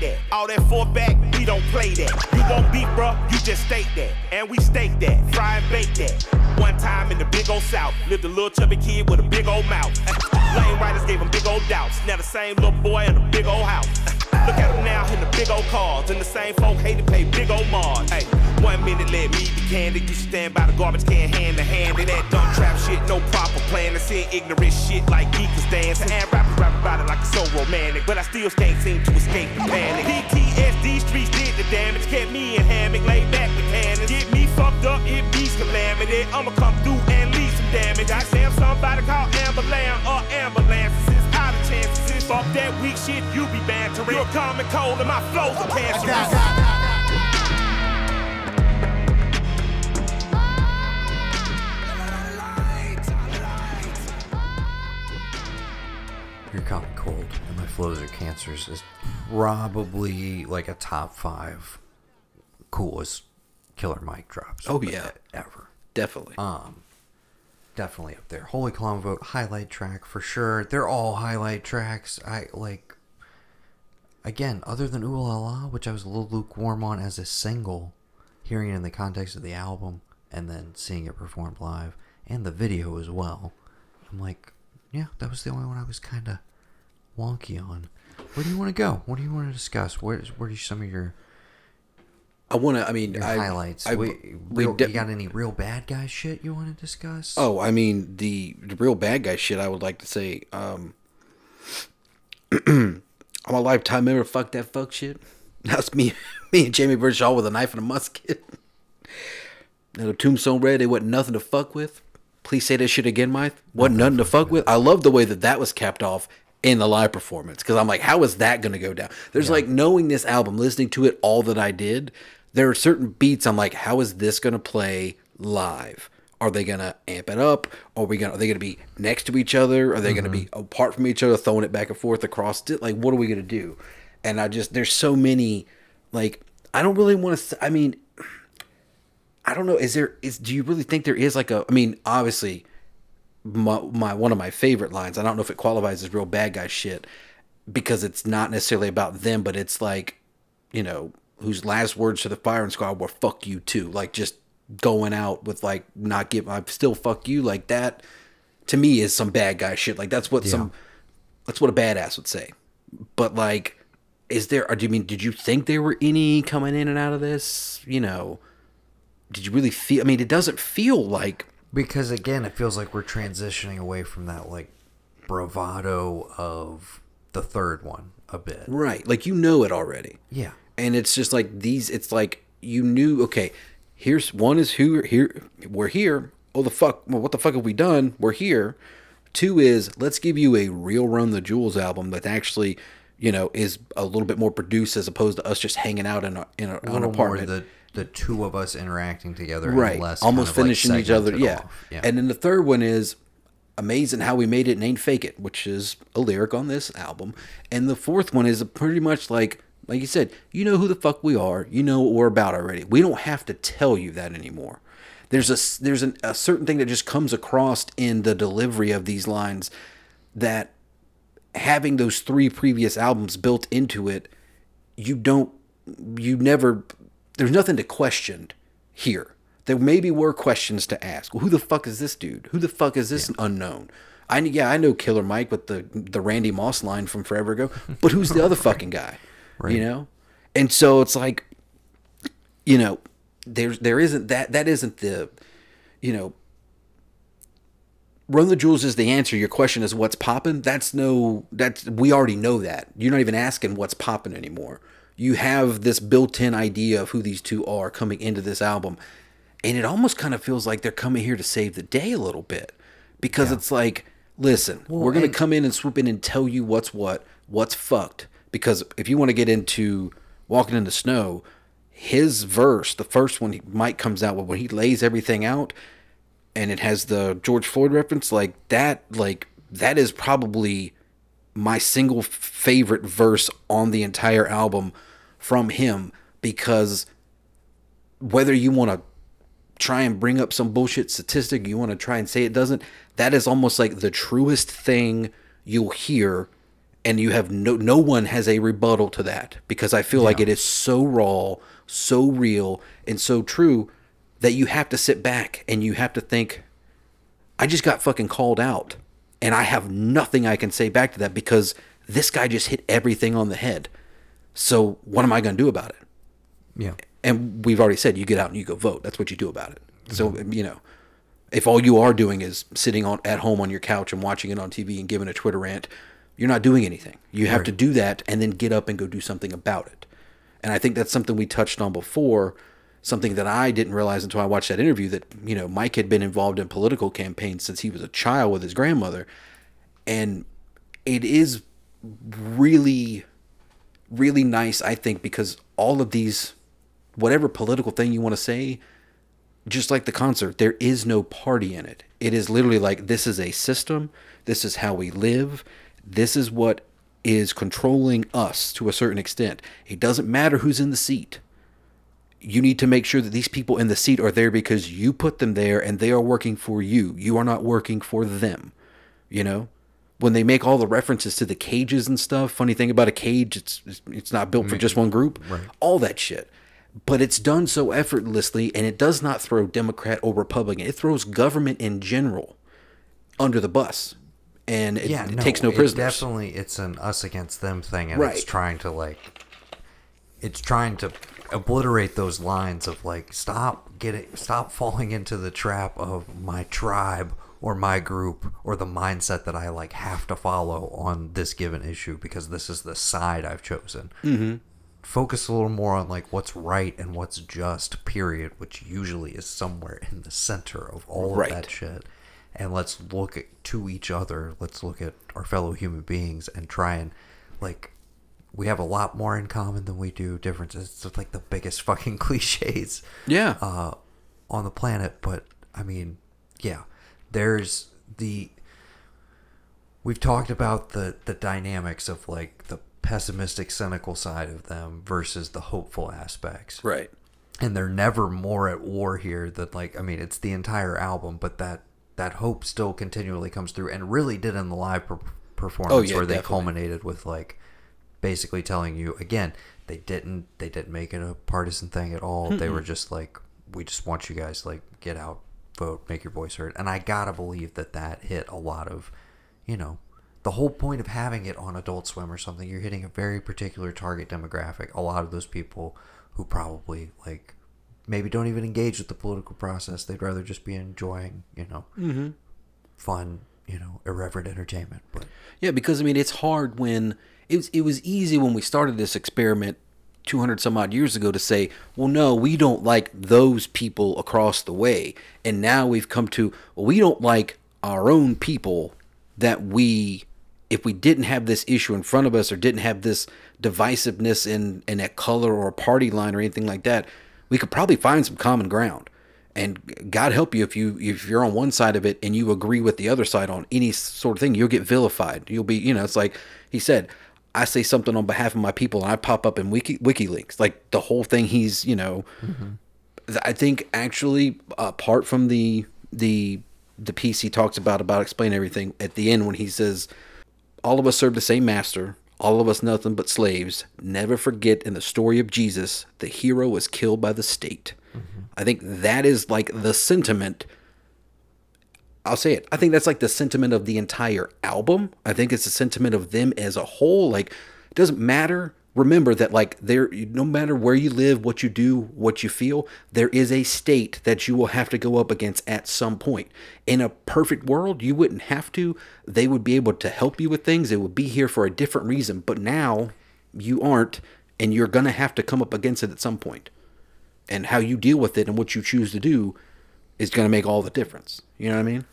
that. All that four back, we don't play that. You won't beat, bruh, you just state that. And we stake that, fry and bake that. One time in the big old south, lived a little chubby kid with a big old mouth. Lane riders gave him big old doubts. Now the same little boy in a big old house. Look at him now in the big old cars. And the same folk hate to pay big old Mars. Hey, one minute let me be candid. You stand by the garbage can hand to hand. And that dumb trap shit, no proper plan. To see ignorant shit like geekers dancing. And rappers rap about it like it's so romantic. But I still can't seem to escape the panic. PTSD streets did the damage. Kept me in hammock, laid back with cannons. Get me fucked up, it be calamity. I'ma come through and leave some damage. I say I'm somebody called ambulance or ambulances. Fuck that weak shit, you be bantering. You're common cold and my flows are cancerous. You're Common Cold and My Flows Are Cancers is probably like a top five coolest Killer Mike drops. Oh, yeah. Ever. Definitely. Um, Definitely up there. Holy Clown highlight track for sure. They're all highlight tracks. I like, again, other than Ooh La La, which I was a little lukewarm on as a single, hearing it in the context of the album and then seeing it performed live and the video as well. I'm like, yeah, that was the only one I was kind of wonky on. Where do you want to go? What do you want to discuss? Where's where are some of your, I want to. I mean, I, highlights? I, we, we real, de- you got any real bad guy shit you want to discuss? Oh, I mean the, the real bad guy shit. I would like to say, um, I'm a lifetime member. Fuck that fuck shit. That's me, me and Jamie Birdshaw with a knife and a musket. Now the tombstone red, they wasn't nothing to fuck with. Please say that shit again, Mike. Wasn't nothing to fuck with. I love the way that that was capped off in the live performance because I'm like, how is that gonna go down? There's like knowing this album, listening to it all that I did. There are certain beats I'm like, how is this gonna play live? Are they gonna amp it up? Are we gonna? Are they gonna be next to each other? Are they gonna be mm-hmm. apart from each other, throwing it back and forth across it? Like, what are we gonna do? And I just there's so many. Like, I don't really want to. I mean, I don't know. Is there is do you really think there is like a I mean, obviously my, my one of my favorite lines, I don't know if it qualifies as real bad guy shit because it's not necessarily about them, but it's like, you know, whose last words to the firing squad were fuck you too. Like just going out with like not give I still fuck you like that to me is some bad guy shit. Like that's what some that's what a badass would say. But like is there or do you mean did you think there were any coming in and out of this? You know, did you really feel? I mean, it doesn't feel like Because again, it feels like we're transitioning away from that like bravado of the third one a bit. right. Like you know it already, Yeah. And it's just like these. It's like you knew. Okay, here's one is who here. We're here. Oh the fuck! Well, what the fuck have we done? We're here. Two is let's give you a real Run the Jewels album that actually, you know, is a little bit more produced as opposed to us just hanging out in a in a, A an apartment. the the two of us interacting together, and right almost kind of, like, finishing each other yeah. yeah and then the third one is amazing how we made it and ain't fake it which is a lyric on this album and the fourth one is pretty much like like you said you know who the fuck we are. You know what we're about already. We don't have to tell you that anymore. There's a there's an, a certain thing that just comes across in the delivery of these lines that having those three previous albums built into it you don't you never there's nothing to question here. There maybe were questions to ask. Well, who the fuck is this dude? Who the fuck is this unknown? I yeah i know killer mike with the the randy moss line from forever ago but who's the other fucking guy you know and so it's like you know there's there isn't that that isn't the you know Run the Jewels is the answer. Your question is what's popping. That's no. That's we already know that. You're not even asking what's popping anymore. You have this built-in idea of who these two are coming into this album, and it almost kind of feels like they're coming here to save the day a little bit, because it's like listen, we're going to come in and swoop in and tell you what's what, what's fucked. Because if you want to get into walking in the snow, his verse, the first one, Mike comes out with when he lays everything out, and it has the George Floyd reference, like that, like that is probably my single favorite verse on the entire album from him because whether you want to try and bring up some bullshit statistic, you want to try and say it doesn't, that is almost like the truest thing you'll hear and you have no no one has a rebuttal to that because I feel like it is so raw, so real and so true that you have to sit back and you have to think I just got fucking called out and I have nothing I can say back to that because this guy just hit everything on the head. So what am I going to do about it? Yeah. and we've already said you get out and you go vote. That's what you do about it. So you know, if all you are doing is sitting on at home on your couch and watching it on TV and giving a Twitter rant, you're not doing anything. You have to do that and then get up and go do something about it. And I think that's something we touched on before. Something that I didn't realize until I watched that interview that you know Mike had been involved in political campaigns since he was a child with his grandmother, and it is really really nice, I think, because all of these, whatever political thing you want to say, just like the concert, there is no party in it. It is literally like this is a system, this is how we live, this is what is controlling us to a certain extent. It doesn't matter who's in the seat. You need to make sure that these people in the seat are there because you put them there and they are working for you. You are not working for them. You know? when they make all the references to the cages and stuff. Funny thing about a cage, it's it's- not built for just mm-hmm. one group. All that shit. But it's done so effortlessly and it does not throw Democrat or Republican. It throws government in general under the bus. And it, yeah, it takes no it definitely, it's an us against them thing, and it's trying to like, it's trying to obliterate those lines of like, stop getting, stop falling into the trap of my tribe or my group or the mindset that I like have to follow on this given issue because this is the side I've chosen. Mm-hmm. Focus a little more on like what's right and what's just, period, which usually is somewhere in the center of all Right. of that shit and let's look at, to each other let's look at our fellow human beings and try and like we have a lot more in common than we do differences it's like the biggest fucking cliches yeah. uh, on the planet but i mean yeah there's the we've talked about the the dynamics of like the pessimistic cynical side of them versus the hopeful aspects right. and they're never more at war here than like I mean it's the entire album, but that that hope still continually comes through and really did in the live per- performance Oh, yeah, where they definitely. culminated with like basically telling you again they didn't they didn't make it a partisan thing at all. They were just like we just want you guys to, like get out, vote, make your voice heard, and I gotta believe that that hit a lot of you know. The whole point of having it on Adult Swim or something, you're hitting a very particular target demographic. A lot of those people who probably like maybe don't even engage with the political process. They'd rather just be enjoying, you know, Mm-hmm. fun, you know, irreverent entertainment. But Yeah, because I mean, it's hard when it was. It was easy when we started this experiment, two hundred some odd years ago, to say, "Well, no, we don't like those people across the way," and now we've come to, "Well, we don't like our own people that we." If we didn't have this issue in front of us or didn't have this divisiveness in, in a color or a party line or anything like that, we could probably find some common ground and God help you if you if you're on one side of it and you agree with the other side on any sort of thing, you'll get vilified. You'll be, you know, it's like he said, I say something on behalf of my people and I pop up in Wiki WikiLeaks, like the whole thing. He's, you know, th- I think actually apart from the the the piece he talks about about explaining everything at the end when he says all of us serve the same master all of us nothing but slaves. Never forget in the story of jesus the hero was killed by the state. I think that is like the sentiment i'll say it i think that's like the sentiment of the entire album. I think it's the sentiment of them as a whole. Like it doesn't matter remember that like there no matter where you live what you do what you feel there is a state that you will have to go up against at some point. In a perfect world you wouldn't have to. They would be able to help you with things. It would be here for a different reason. But now you aren't and you're going to have to come up against it at some point. point and how you deal with it and what you choose to do is going to make all the difference. You know what i mean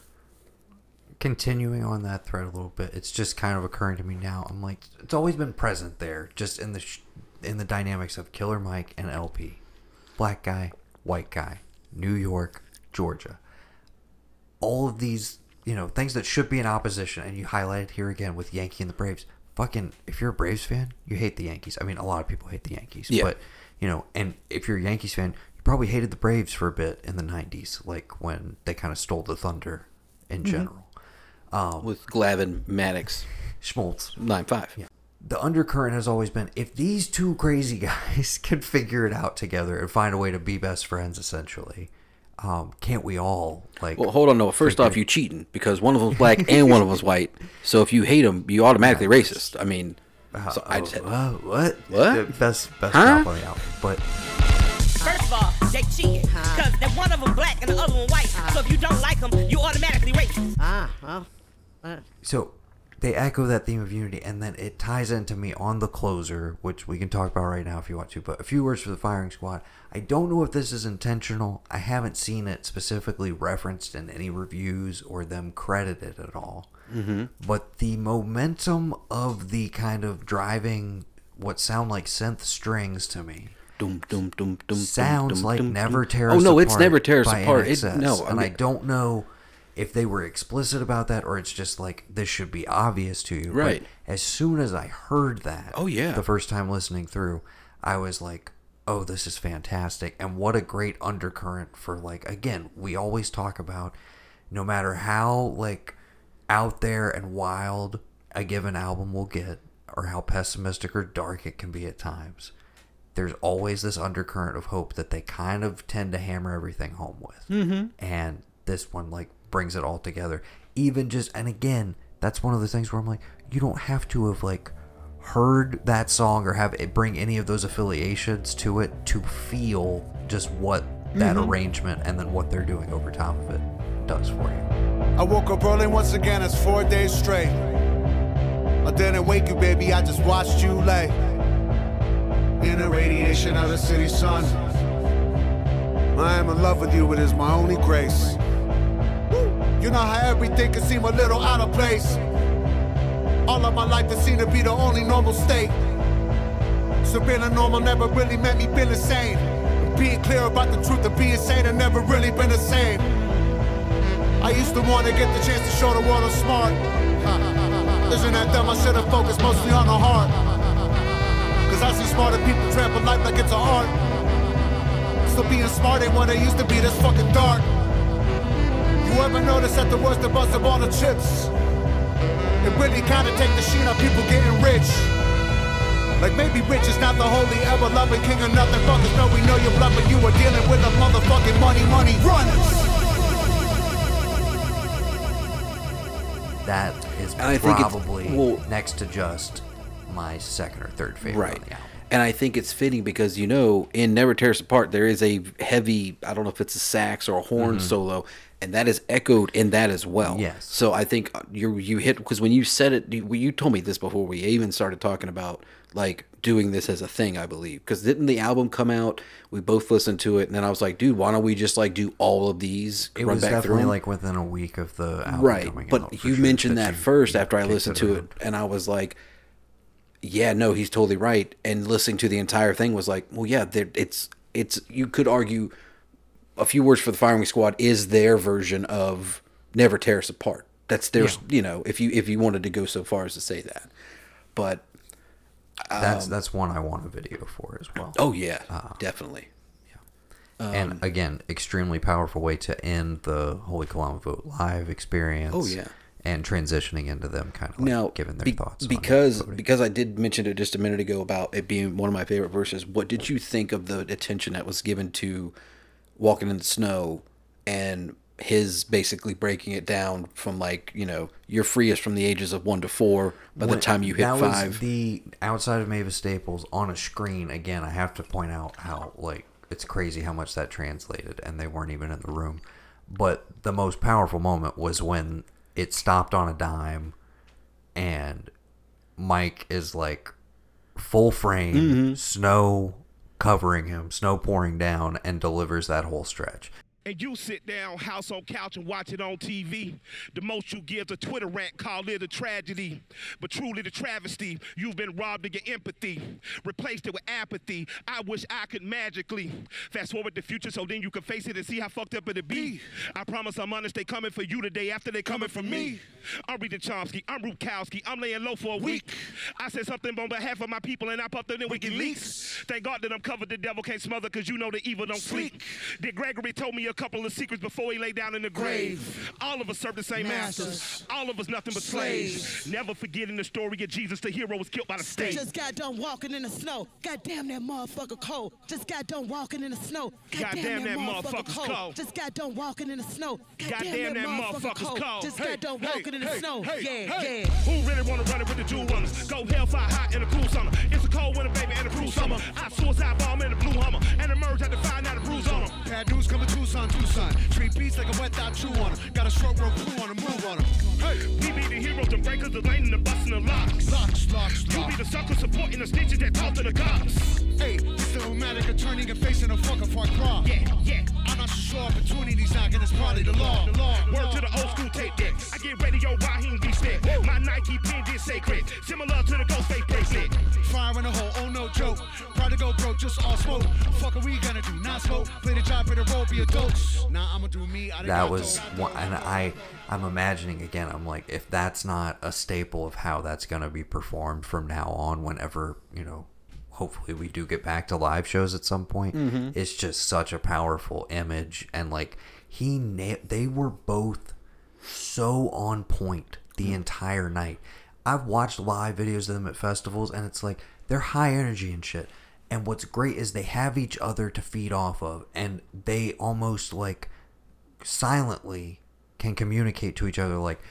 continuing on that thread a little bit, it's just kind of occurring to me now. I'm like, it's always been present there, just in the sh- in the dynamics of Killer Mike and LP, black guy, white guy, New York, Georgia. All of these, you know, things that should be in opposition, and you highlight it here again with Yankee and the Braves. Fucking, if you're a Braves fan, you hate the Yankees. I mean, a lot of people hate the Yankees, Yeah. but you know, and if you're a Yankees fan, you probably hated the Braves for a bit in the '90s, like when they kind of stole the thunder in mm-hmm. general. With Glavine Maddux Smoltz. nine five. Yeah. The undercurrent has always been if these two crazy guys can figure it out together and find a way to be best friends, essentially, um, can't we all like? Well, hold on. No, first off, you cheating because one of them's black and one of them's white. So if you hate them, you automatically racist. I mean, so I just had, uh, what? What? Uh, Best best Huh? stop on the album, but First of all, they cheating. Cause they're one of them black and the other one white. So if you don't like them, you automatically racist. Ah, well, so they echo that theme of unity, and then it ties into me on the closer, which we can talk about right now if you want to. But a few words for the firing squad. I don't know if this is intentional. I haven't seen it specifically referenced in any reviews or them credited at all. Mm-hmm. But the momentum of the kind of driving what sound like synth strings to me dum dum dum dum. sounds dum, like dum, never dum. tear Oh no, apart. it's never tear us by apart. It, no, and I I don't know if they were explicit about that or it's just like this should be obvious to you. But Right. as soon as I heard that, Oh, yeah. the first time listening through, I was like, "Oh, this is fantastic!" And what a great undercurrent for like again, we always talk about no matter how like out there and wild a given album will get or how pessimistic or dark it can be at times there's always this undercurrent of hope that they kind of tend to hammer everything home with. Mm-hmm. And this one, like, brings it all together. Even just, and again, that's one of the things where I'm like, you don't have to have, like, heard that song or have it bring any of those affiliations to it to feel just what that mm-hmm. arrangement and then what they're doing over top of it does for you. I woke up early once again, it's four days straight. I didn't wake you, baby, I just watched you lay. In the radiation of the city sun. I am in love with you, it is my only grace. You know how everything can seem a little out of place. All of my life it seemed to be the only normal state. So being a normal never really meant me being insane. Being clear about the truth of being sane had never really been the same. I used to want to get the chance to show the world I'm smart. Isn't that dumb? I should have focused mostly on the heart. Cause I see smarter people trample life like it's an art. So being smart ain't what it used to be, this fucking dark. You ever notice that the worst of us have all the chips? It really kinda take the sheen on people getting rich. Like maybe rich is not the holy ever loving king of nothing. Fuckers know we know you're bluff, but you are dealing with a motherfucking money, money runners. That is And I think probably well- next to just my second or third favorite right. on the album. And I think it's fitting because you know in Never Tear Us Apart there is a heavy I don't know if it's a sax or a horn mm-hmm. solo, and that is echoed in that as well. Yes. So I think uh, you you hit because when you said it, you, you told me this before we even started talking about like doing this as a thing. I believe because didn't the album come out? We both listened to it, and then I was like, dude, why don't we just like do all of these? It run was definitely like within a week of the album right but you sure, mentioned that you- first you after i listened to it and i was like yeah no he's totally right and listening to the entire thing was like well yeah there- it's it's you could argue a few words for the firing squad is their version of never tear us apart that's their you know if you if you wanted to go so far as to say that but That's that's one I want a video for as well. oh yeah Uh, definitely and again, extremely powerful way to end the Holy Calamavote live experience. Oh, yeah. and transitioning into them kind of like now giving their be- thoughts because because I did mention it just a minute ago about it being one of my favorite verses. What did you think of the attention that was given to walking in the snow and his basically breaking it down from like you know you're freest from the ages of one to four by the time you hit that five. Was the outside of Mavis Staples on a screen again. I have to point out how like it's crazy how much that translated, and they weren't even in the room. But the most powerful moment was when it stopped on a dime, and Mike is like full frame, Mm-hmm. snow covering him, snow pouring down, and delivers that whole stretch. And you sit down, house on couch, and watch it on TV. The most you give a Twitter rant, call it a tragedy. But truly the travesty, you've been robbed of your empathy, replaced it with apathy. I wish I could magically fast forward the future so then you can face it and see how fucked up it'll be. I promise I'm honest, they coming for you today after they coming for me. I'm reading Chomsky, I'm Rukowski, I'm laying low for a week. I said something on behalf of my people and I puffed it in WikiLeaks. Thank God that I'm covered, the devil can't smother cause you know the evil don't sleep. Dick Gregory told me a couple of secrets before he lay down in the grave. All of us serve the same masters. All of us nothing but slaves. Never forgetting the story of Jesus, the hero was killed by the state. Just got done walking in the snow. Goddamn that motherfucker cold. Just got done walking in the snow. Goddamn that motherfucker's cold. Just got done walking in the snow. Goddamn that motherfucker's cold. Just Hey, got done hey, in the hey, snow. hey, Yeah, hey. yeah. Who really wanna run it with the jewel runners? Go hellfire hot in a cruel summer. It's a cold winter, baby, and a cruel summer. I suicide bomb in a blue hummer. And emerge had to find out a bruise on 'em. Bad news coming Tucson, Tucson. Street beats like a wet dot chew on 'em. Got a short rope clue on 'em, move on 'em. Hey, We be the heroes, the breakers, the lane, and the busting the locks. locks, locks, You be locks. the sucker supporting the snitches that talk to the cops. Hey, it's the romantic attorney and facing a fucking far cry. Yeah, yeah. I'm not so sure opportunity's knocking, it's probably the law. The law, Word to the old school tape deck. I get radio, Raheem be stick. My Nike pin is sacred. Similar to the ghost face bracelet. Fire in the hole, oh no joke. Proud to go broke, just all smoke. Fuck are we gonna do? Not smoke. Play the job, play the role, be a dose. Nah, I'ma do me. I that was one, and I I'm imagining again. I'm like, if that's not a staple of how that's gonna be performed from now on, whenever you know, hopefully we do get back to live shows at some point. Mm-hmm. It's just such a powerful image, and like he na- they were both so on point the mm-hmm. entire night. I've watched live videos of them at festivals, and it's like they're high energy and shit. And what's great is they have each other to feed off of, and they almost like silently can communicate to each other, like,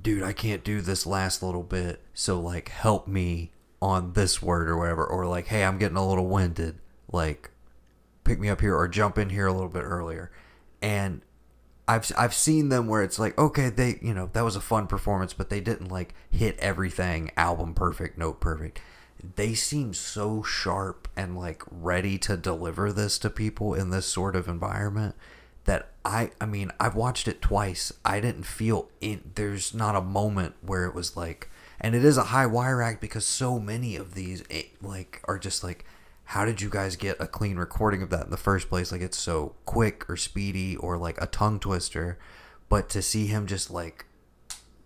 dude, I can't do this last little bit, so like help me on this word or whatever, or like, hey, I'm getting a little winded, like, pick me up here or jump in here a little bit earlier. And I've I've seen them where it's like, okay, they you know that was a fun performance, but they didn't like hit everything album perfect, note perfect. They seem so sharp and like ready to deliver this to people in this sort of environment that I I mean I've watched it twice. I didn't feel in there's not a moment where it was like, and it is a high wire act because so many of these eh, like are just like how did you guys get a clean recording of that in the first place? Like it's so quick or speedy or like a tongue twister. But to see him just like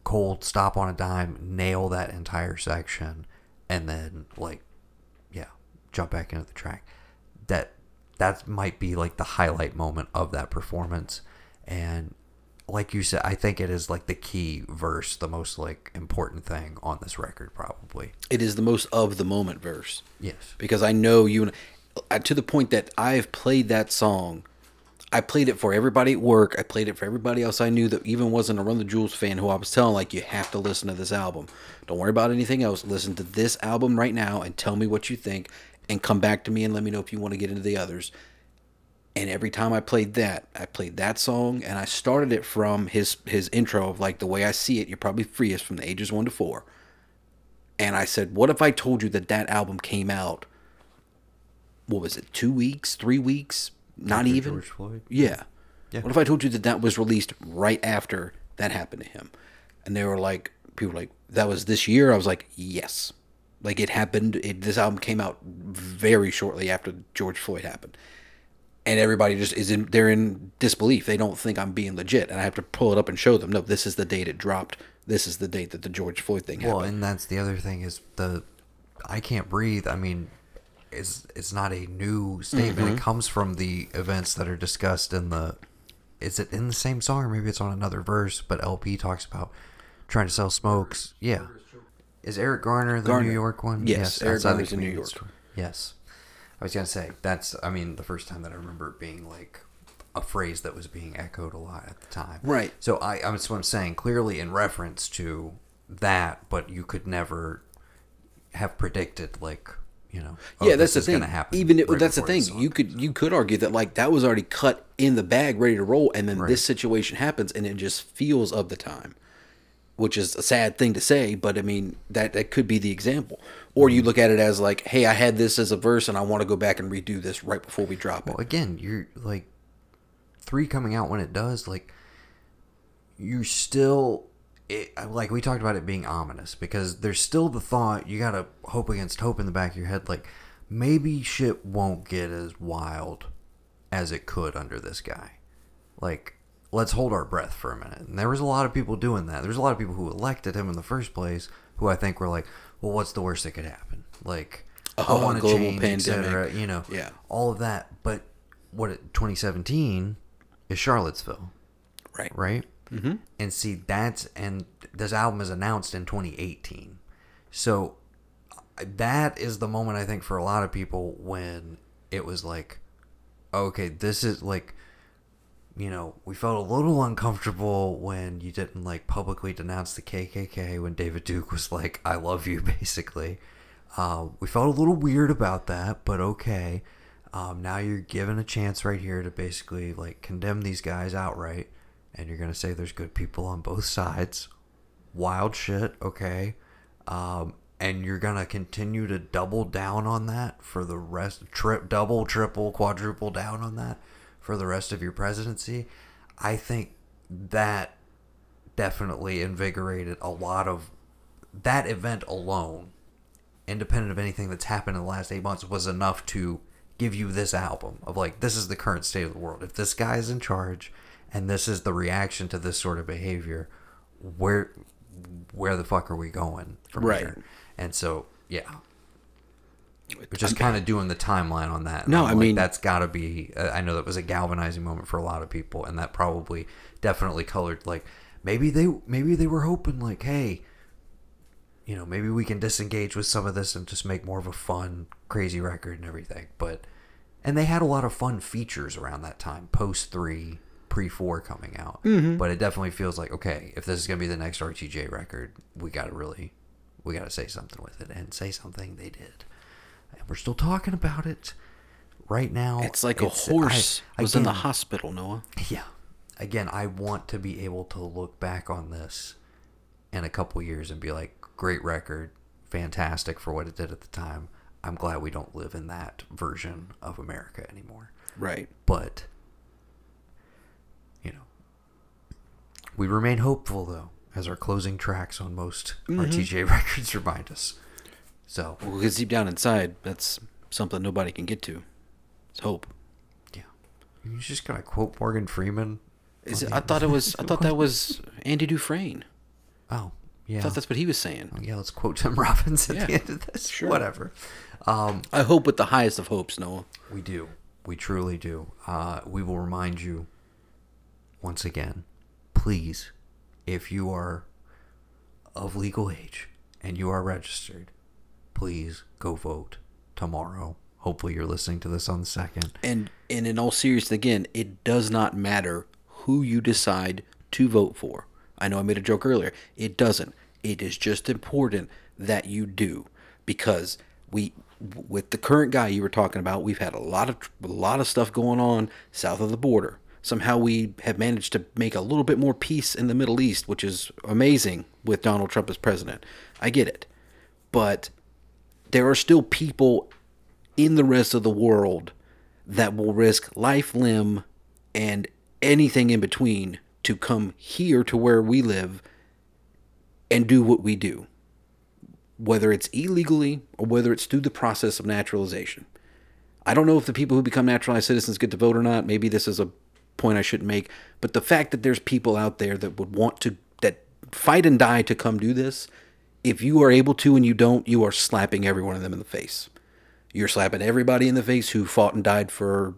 cold stop on a dime, nail that entire section, and then like yeah, jump back into the track. That that might be like the highlight moment of that performance. And like you said, I think it is like the key verse, the most like important thing on this record, probably. It is the most of the moment verse. Yes. because I know you and uh, to the point that I've played that song. I played it for everybody at work. I played it for everybody else I knew that even wasn't a Run the Jewels fan who I was telling like you have to listen to this album. Don't worry about anything else. Listen to this album right now and tell me what you think and come back to me and let me know if you want to get into the others. And every time I played that, I played that song and I started it from his his intro of like the way I see it, you're probably freest from the ages 1 to 4. And I said, "What if I told you that that album came out what was it, two weeks, three weeks, not After even? George Floyd? Yeah. Yeah. What if I told you that that was released right after that happened to him? And they were like, people were like, that was this year. I was like, yes. Like it happened. It, this album came out very shortly after George Floyd happened. And everybody just is in, they're in disbelief. They don't think I'm being legit. And I have to pull it up and show them, no, this is the date it dropped. This is the date that the George Floyd thing Well, happened. and that's the other thing is the I can't breathe. I mean, it's it's not a new statement. Mm-hmm. It comes from the events that are discussed in the. Is it in the same song or maybe it's on another verse? But LP talks about trying to sell smokes. Yeah. Is Eric Garner the Garner. New York one? Yes, Eric outside Garner's in New York. store. Yes. I was gonna say that's. I mean, the first time that I remember it being like a phrase that was being echoed a lot at the time. Right. So I, that's what I'm saying. Clearly in reference to that, but you could never have predicted like you know. oh, yeah, that's this the is thing. Even right that's the thing. You could you could argue that like that was already cut in the bag, ready to roll, and then Right. this situation happens, and it just feels of the time, which is a sad thing to say, but I mean that that could be the example. Or you mm-hmm. look at it as like, hey, I had this as a verse, and I want to go back and redo this right before we drop it. Again, you're like three coming out when it does, like you're still it, like we talked about it being ominous because there's still the thought you gotta hope against hope in the back of your head, like maybe shit won't get as wild as it could under this guy. Like, let's hold our breath for a minute. And there was a lot of people doing that. There's a lot of people who elected him in the first place who I think were like, well, what's the worst that could happen? Like, I Oh, want to global change, etc. You know, Yeah. all of that. But what 2017 is Charlottesville, Right. right? Mm-hmm. And see, that's and this album is announced in 2018, so that is the moment I think for a lot of people when it was like, okay, this is like, you know, we felt a little uncomfortable when you didn't like publicly denounce the KKK when David Duke was like, "I love you," basically. Uh, we felt a little weird about that, but okay. Um, now you're given a chance right here to basically like condemn these guys outright, and you're gonna say there's good people on both sides. Wild shit, okay. Um, and you're gonna continue to double down on that for the rest, trip, double, triple, quadruple down on that for the rest of your presidency. I think that definitely invigorated a lot of that event alone independent of anything that's happened in the last eight months, was enough to give you this album of like, this is the current state of the world. If this guy is in charge and this is the reaction to this sort of behavior, where where the fuck are we going from Right. here? And so, yeah. But just kind of doing the timeline on that. No, I'm I like, mean- that's got to be. Uh, I know that was a galvanizing moment for a lot of people, and that probably definitely colored like maybe they maybe they were hoping like, hey, you know, maybe we can disengage with some of this and just make more of a fun, crazy record and everything. But and they had a lot of fun features around that time, post three, pre four coming out. Mm-hmm. But it definitely feels like okay, if this is gonna be the next RTJ record, we gotta really, we gotta say something with it and say something. They did, and we're still talking about it right now. It's like a horse I- was in the hospital, Noah. yeah. Again, I want to be able to look back on this in a couple years and be like, great record, fantastic for what it did at the time. I'm glad we don't live in that version of America anymore. Right. But, you know, we remain hopeful, though, as our closing tracks on most RTJ records remind us. So, Well, because deep down inside, that's something nobody can get to. It's hope. yeah. You're just to quote Morgan Freeman? Is it, I thought it was. I thought that was Andy Dufresne. Oh, yeah. I thought that's what he was saying. yeah, let's quote Tim Robbins at the end of this. sure. Whatever. Um, I hope with the highest of hopes, Noah. we do. We truly do. Uh, we will remind you once again, please, if you are of legal age and you are registered, please go vote tomorrow. Hopefully, you're listening to this on the second. And and in all seriousness, again, it does not matter who you decide to vote for. I know I made a joke earlier. It doesn't. It is just important that you do because we with the current guy you were talking about, we've had a lot of a lot of stuff going on south of the border. Somehow we have managed to make a little bit more peace in the Middle East, which is amazing with Donald Trump as president. I get it. But there are still people in the rest of the world that will risk life, limb, and anything in between to come here to where we live and do what we do, whether it's illegally or whether it's through the process of naturalization. I don't know if the people who become naturalized citizens get to vote or not. Maybe this is a point I shouldn't make, but the fact that there's people out there that would want to that fight and die to come do this, if you are able to and you don't, you are slapping every one of them in the face. You're slapping everybody in the face who fought and died for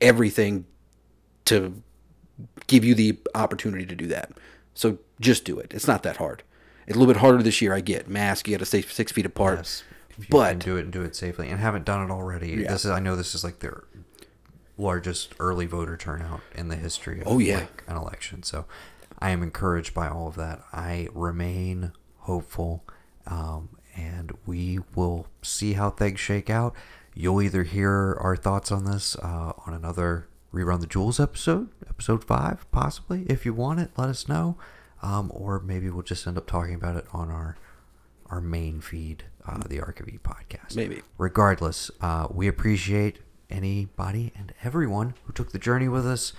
everything to give you the opportunity to do that. So just do it. It's not that hard. It's a little bit harder this year. I get mask. You got to stay six feet apart. Yes. If you but can do it and do it safely and haven't done it already. Yeah. This is I know this is like their largest early voter turnout in the history of Oh, yeah. like an election. So I am encouraged by all of that. I remain hopeful. Um, and we will see how things shake out. You'll either hear our thoughts on this uh, on another Rerun the Jewels episode, episode five, possibly. If you want it, let us know. Um, or maybe we'll just end up talking about it on our our main feed, uh, the Ark of E podcast. Maybe. Regardless, uh, we appreciate anybody and everyone who took the journey with us.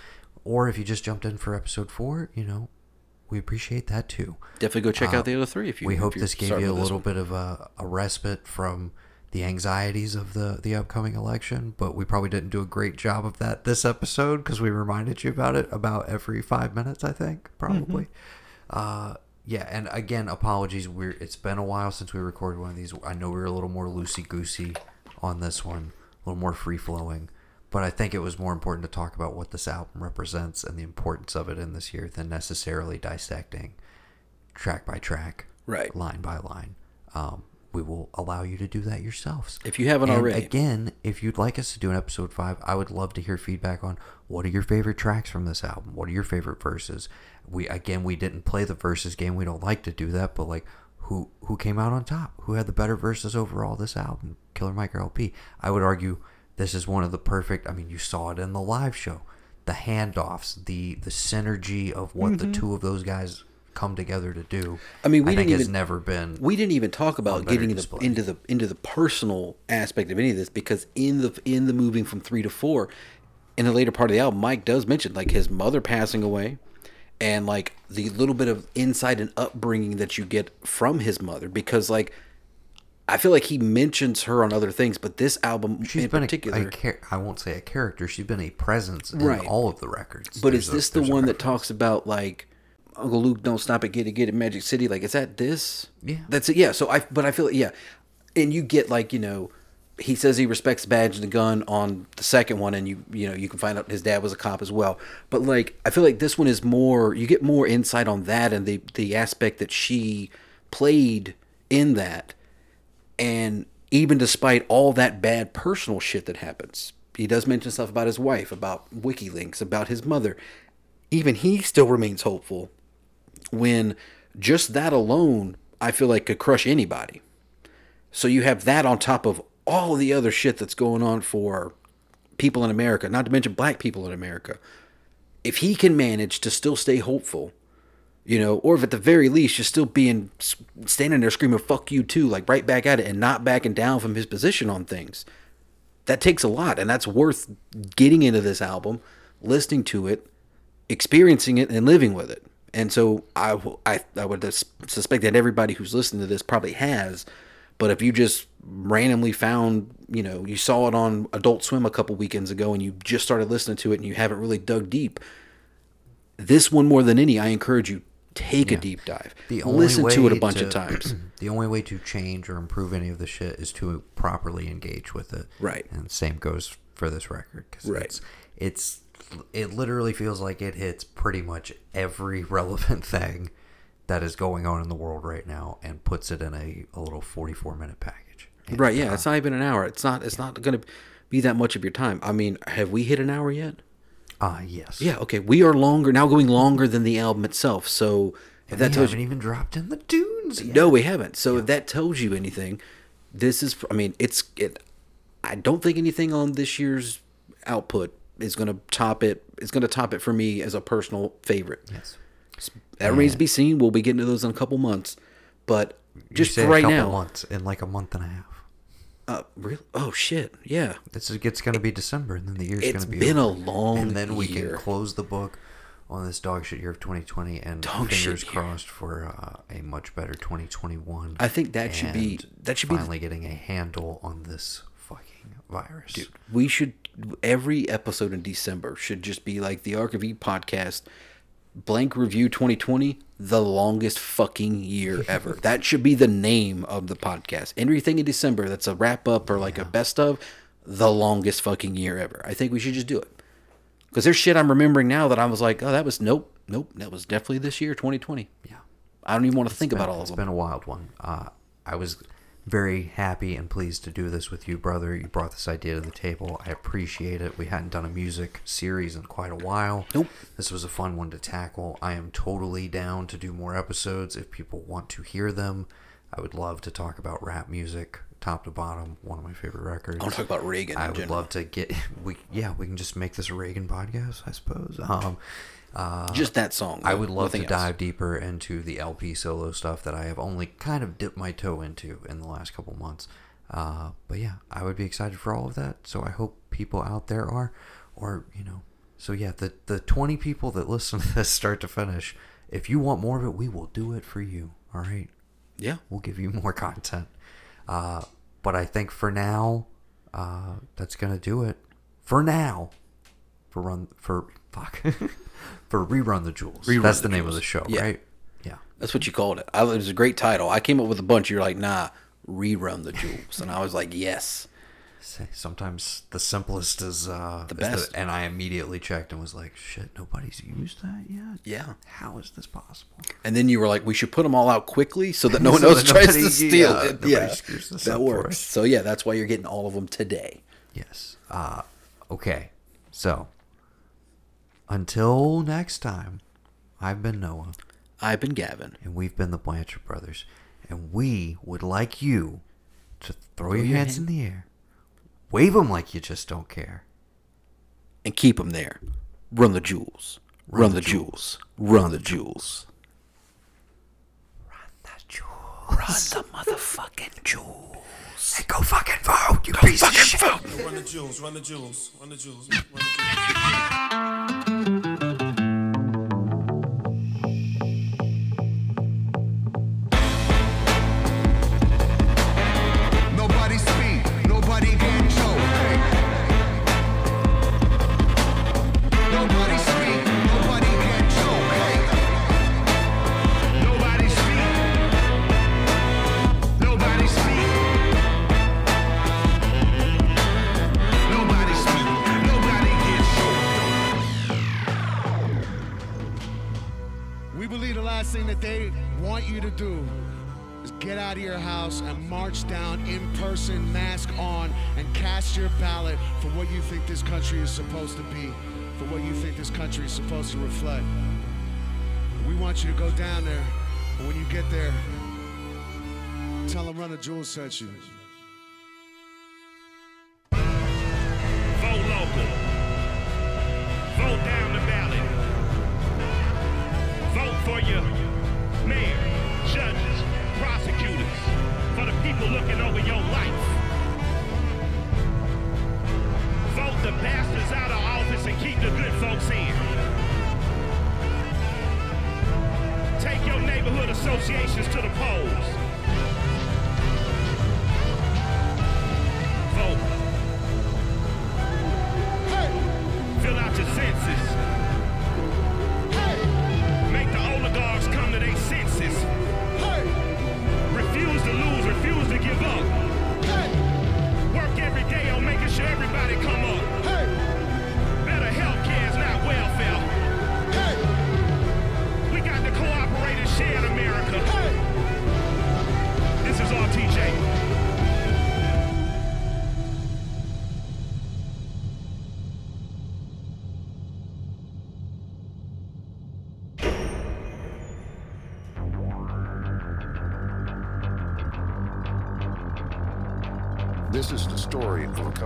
or if you just jumped in for episode four, you know, we appreciate that too. Definitely go check Uh, out the other three if you. we hope this gave you a little one. bit of a, a respite from the anxieties of the the upcoming election, but we probably didn't do a great job of that this episode because we reminded you about it about every five minutes, I think, probably. Uh, yeah, and again, apologies. We're it's been a while since we recorded one of these. I know we were a little more loosey goosey on this one, a little more free flowing. But I think it was more important to talk about what this album represents and the importance of it in this year than necessarily dissecting track by track, Right. line by line. Um, we will allow you to do that yourselves. If you haven't And already. Again, if you'd like us to do an episode five, I would love to hear feedback on what are your favorite tracks from this album. What are your favorite verses? We again, we didn't play the verses game. We don't like to do that, but like, who who came out on top? Who had the better verses overall this album? Killer Mike or LP? I would argue this is one of the perfect. I mean, you saw it in the live show, the handoffs, the the synergy of what the two of those guys come together to do. Mm-hmm. I mean, we I think didn't has even never been. We didn't even talk about getting the, into the into the personal aspect of any of this because in the in the moving from three to four, in the later part of the album, Mike does mention like his mother passing away, and like the little bit of insight and upbringing that you get from his mother because like. I feel like he mentions her on other things, but this album She's in been particular, a, a I won't say a character. She's been a presence in Right. all of the records. But There's is a- this the one that talks about like Uncle Luke don't stop at get it get it Magic City? Like is that this? Yeah. That's it. Yeah. So I but I feel yeah. And you get like, you know, he says he respects badge and the gun on the second one and you you know, you can find out his dad was a cop as well. But like I feel like this one is more you get more insight on that and the the aspect that she played in that and even despite all that bad personal shit that happens, he does mention stuff about his wife, about WikiLeaks, about his mother. Even he still remains hopeful when just that alone, I feel like could crush anybody. So you have that on top of all the other shit that's going on for people in America, not to mention black people in America. If he can manage to still stay hopeful, you know, or if at the very least just still being standing there screaming "fuck you" too, like right back at it, and not backing down from his position on things. That takes a lot, and that's worth getting into this album, listening to it, experiencing it, and living with it. And so I, I would suspect that everybody who's listening to this probably has. But if you just randomly found, you know, you saw it on Adult Swim a couple weekends ago, and you just started listening to it, and you haven't really dug deep, this one more than any, I encourage you take a deep dive. The only Listen to it a bunch of times. the only way to change or improve any of the shit is to properly engage with it. Right. And same goes for this record. 'cause Right. It's, it's it literally feels like it hits pretty much every relevant thing that is going on in the world right now and puts it in a, a little 44 minute package. And, Right? Yeah, uh, it's not even an hour. It's not. It's not going to be that much of your time. I mean, have we hit an hour yet? Ah, yes. Yeah. Okay. We are longer now, going longer than the album itself. So if that tells haven't you, even dropped in the dunes yet. no, we haven't. So if that tells you anything, this is. I mean, it's. It. I don't think anything on this year's output is going to top it. It's going to top it for me as a personal favorite. Yes. That remains to be seen. We'll be getting to those in a couple months, but just say for a right now. months in like a month and a half. Uh, really? Oh shit! Yeah. It's it's going to be December, and then the year's It's to be. been a long and then we year. can close the book on this dog shit year of 2020, and Dog fingers crossed for uh, a much better 2021. I think that should be- that should be finally getting a handle on this fucking virus. Dude, we should every episode in December should just be like the Ark of E podcast blank review 2020 the longest fucking year ever. That should be the name of the podcast. Everything in december that's a wrap up or like a best of the longest fucking year ever. I think we should just do it. Because there's shit i'm remembering now that i was like oh that was nope nope that was definitely this year 2020 Yeah. i don't even want to think been- about all of It's them. been a wild one. Uh, I was very happy and pleased to do this with you, brother. You brought this idea to the table. I appreciate it. We hadn't done a music series in quite a while. Nope. This was a fun one to tackle. I am totally down to do more episodes if people want to hear them. I would love to talk about rap music, top to bottom. One of my favorite records. I want to talk about Reagan. I would general. love to get we yeah we can just make this a Reagan podcast I suppose. Um, uh, just that song. I would love to else. dive deeper into the LP solo stuff that I have only kind of dipped my toe into in the last couple months. Uh, but yeah, I would be excited for all of that. So I hope people out there are, or you know, So yeah, the the 20 people that listen to this start to finish, if you want more of it, we will do it for you. All right. Yeah. We'll give you more content. Uh, but I think for now, uh, that's gonna do it. For now, for run for fuck for rerun the jewels. Rerun that's the the, name of the show, Yeah. right? Yeah. That's what you called it. I, it was a great title. I came up with a bunch. You're like, nah, rerun the jewels, and I was like, yes. Sometimes the simplest is uh, The is best. and I immediately checked and was like, shit, nobody's used that yet. Yeah. How is this possible? And then you were like, we should put them all out quickly so that no one else tries nobody- to steal yeah, it. Yeah, that works. So yeah, that's why you're getting all of them today. Yes. Uh, okay. So, until next time, I've been Noah, I've been Gavin. and we've been the Blanchard Brothers, and we would like you to throw your hands in the air, wave them like you just don't care. and keep them there. Run the jewels. Run, Run the, the jewels. Jewels. Run the jewels. Run the jewels. Run the motherfucking jewels. Hey, go fucking vote, you piece of shit. Run the jewels, run the jewels, run the jewels, run the jewels. Last thing that they want you to do is get out of your house and march down in person, mask on, and cast your ballot for what you think this country is supposed to be, for what you think this country is supposed to reflect. We want you to go down there, and when you get there, tell them Run the Jewels sent you.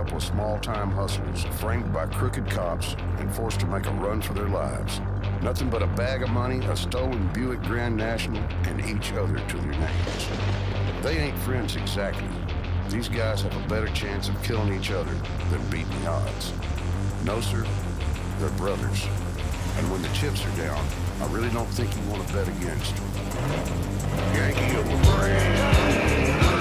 Couple of small-time hustlers framed by crooked cops and forced to make a run for their lives. Nothing but a bag of money, a stolen Buick Grand National, and each other to their names. They ain't friends exactly. These guys have a better chance of killing each other than beating the odds. No, sir, they're brothers. And when the chips are down, I really don't think you want to bet against them. Yankee of.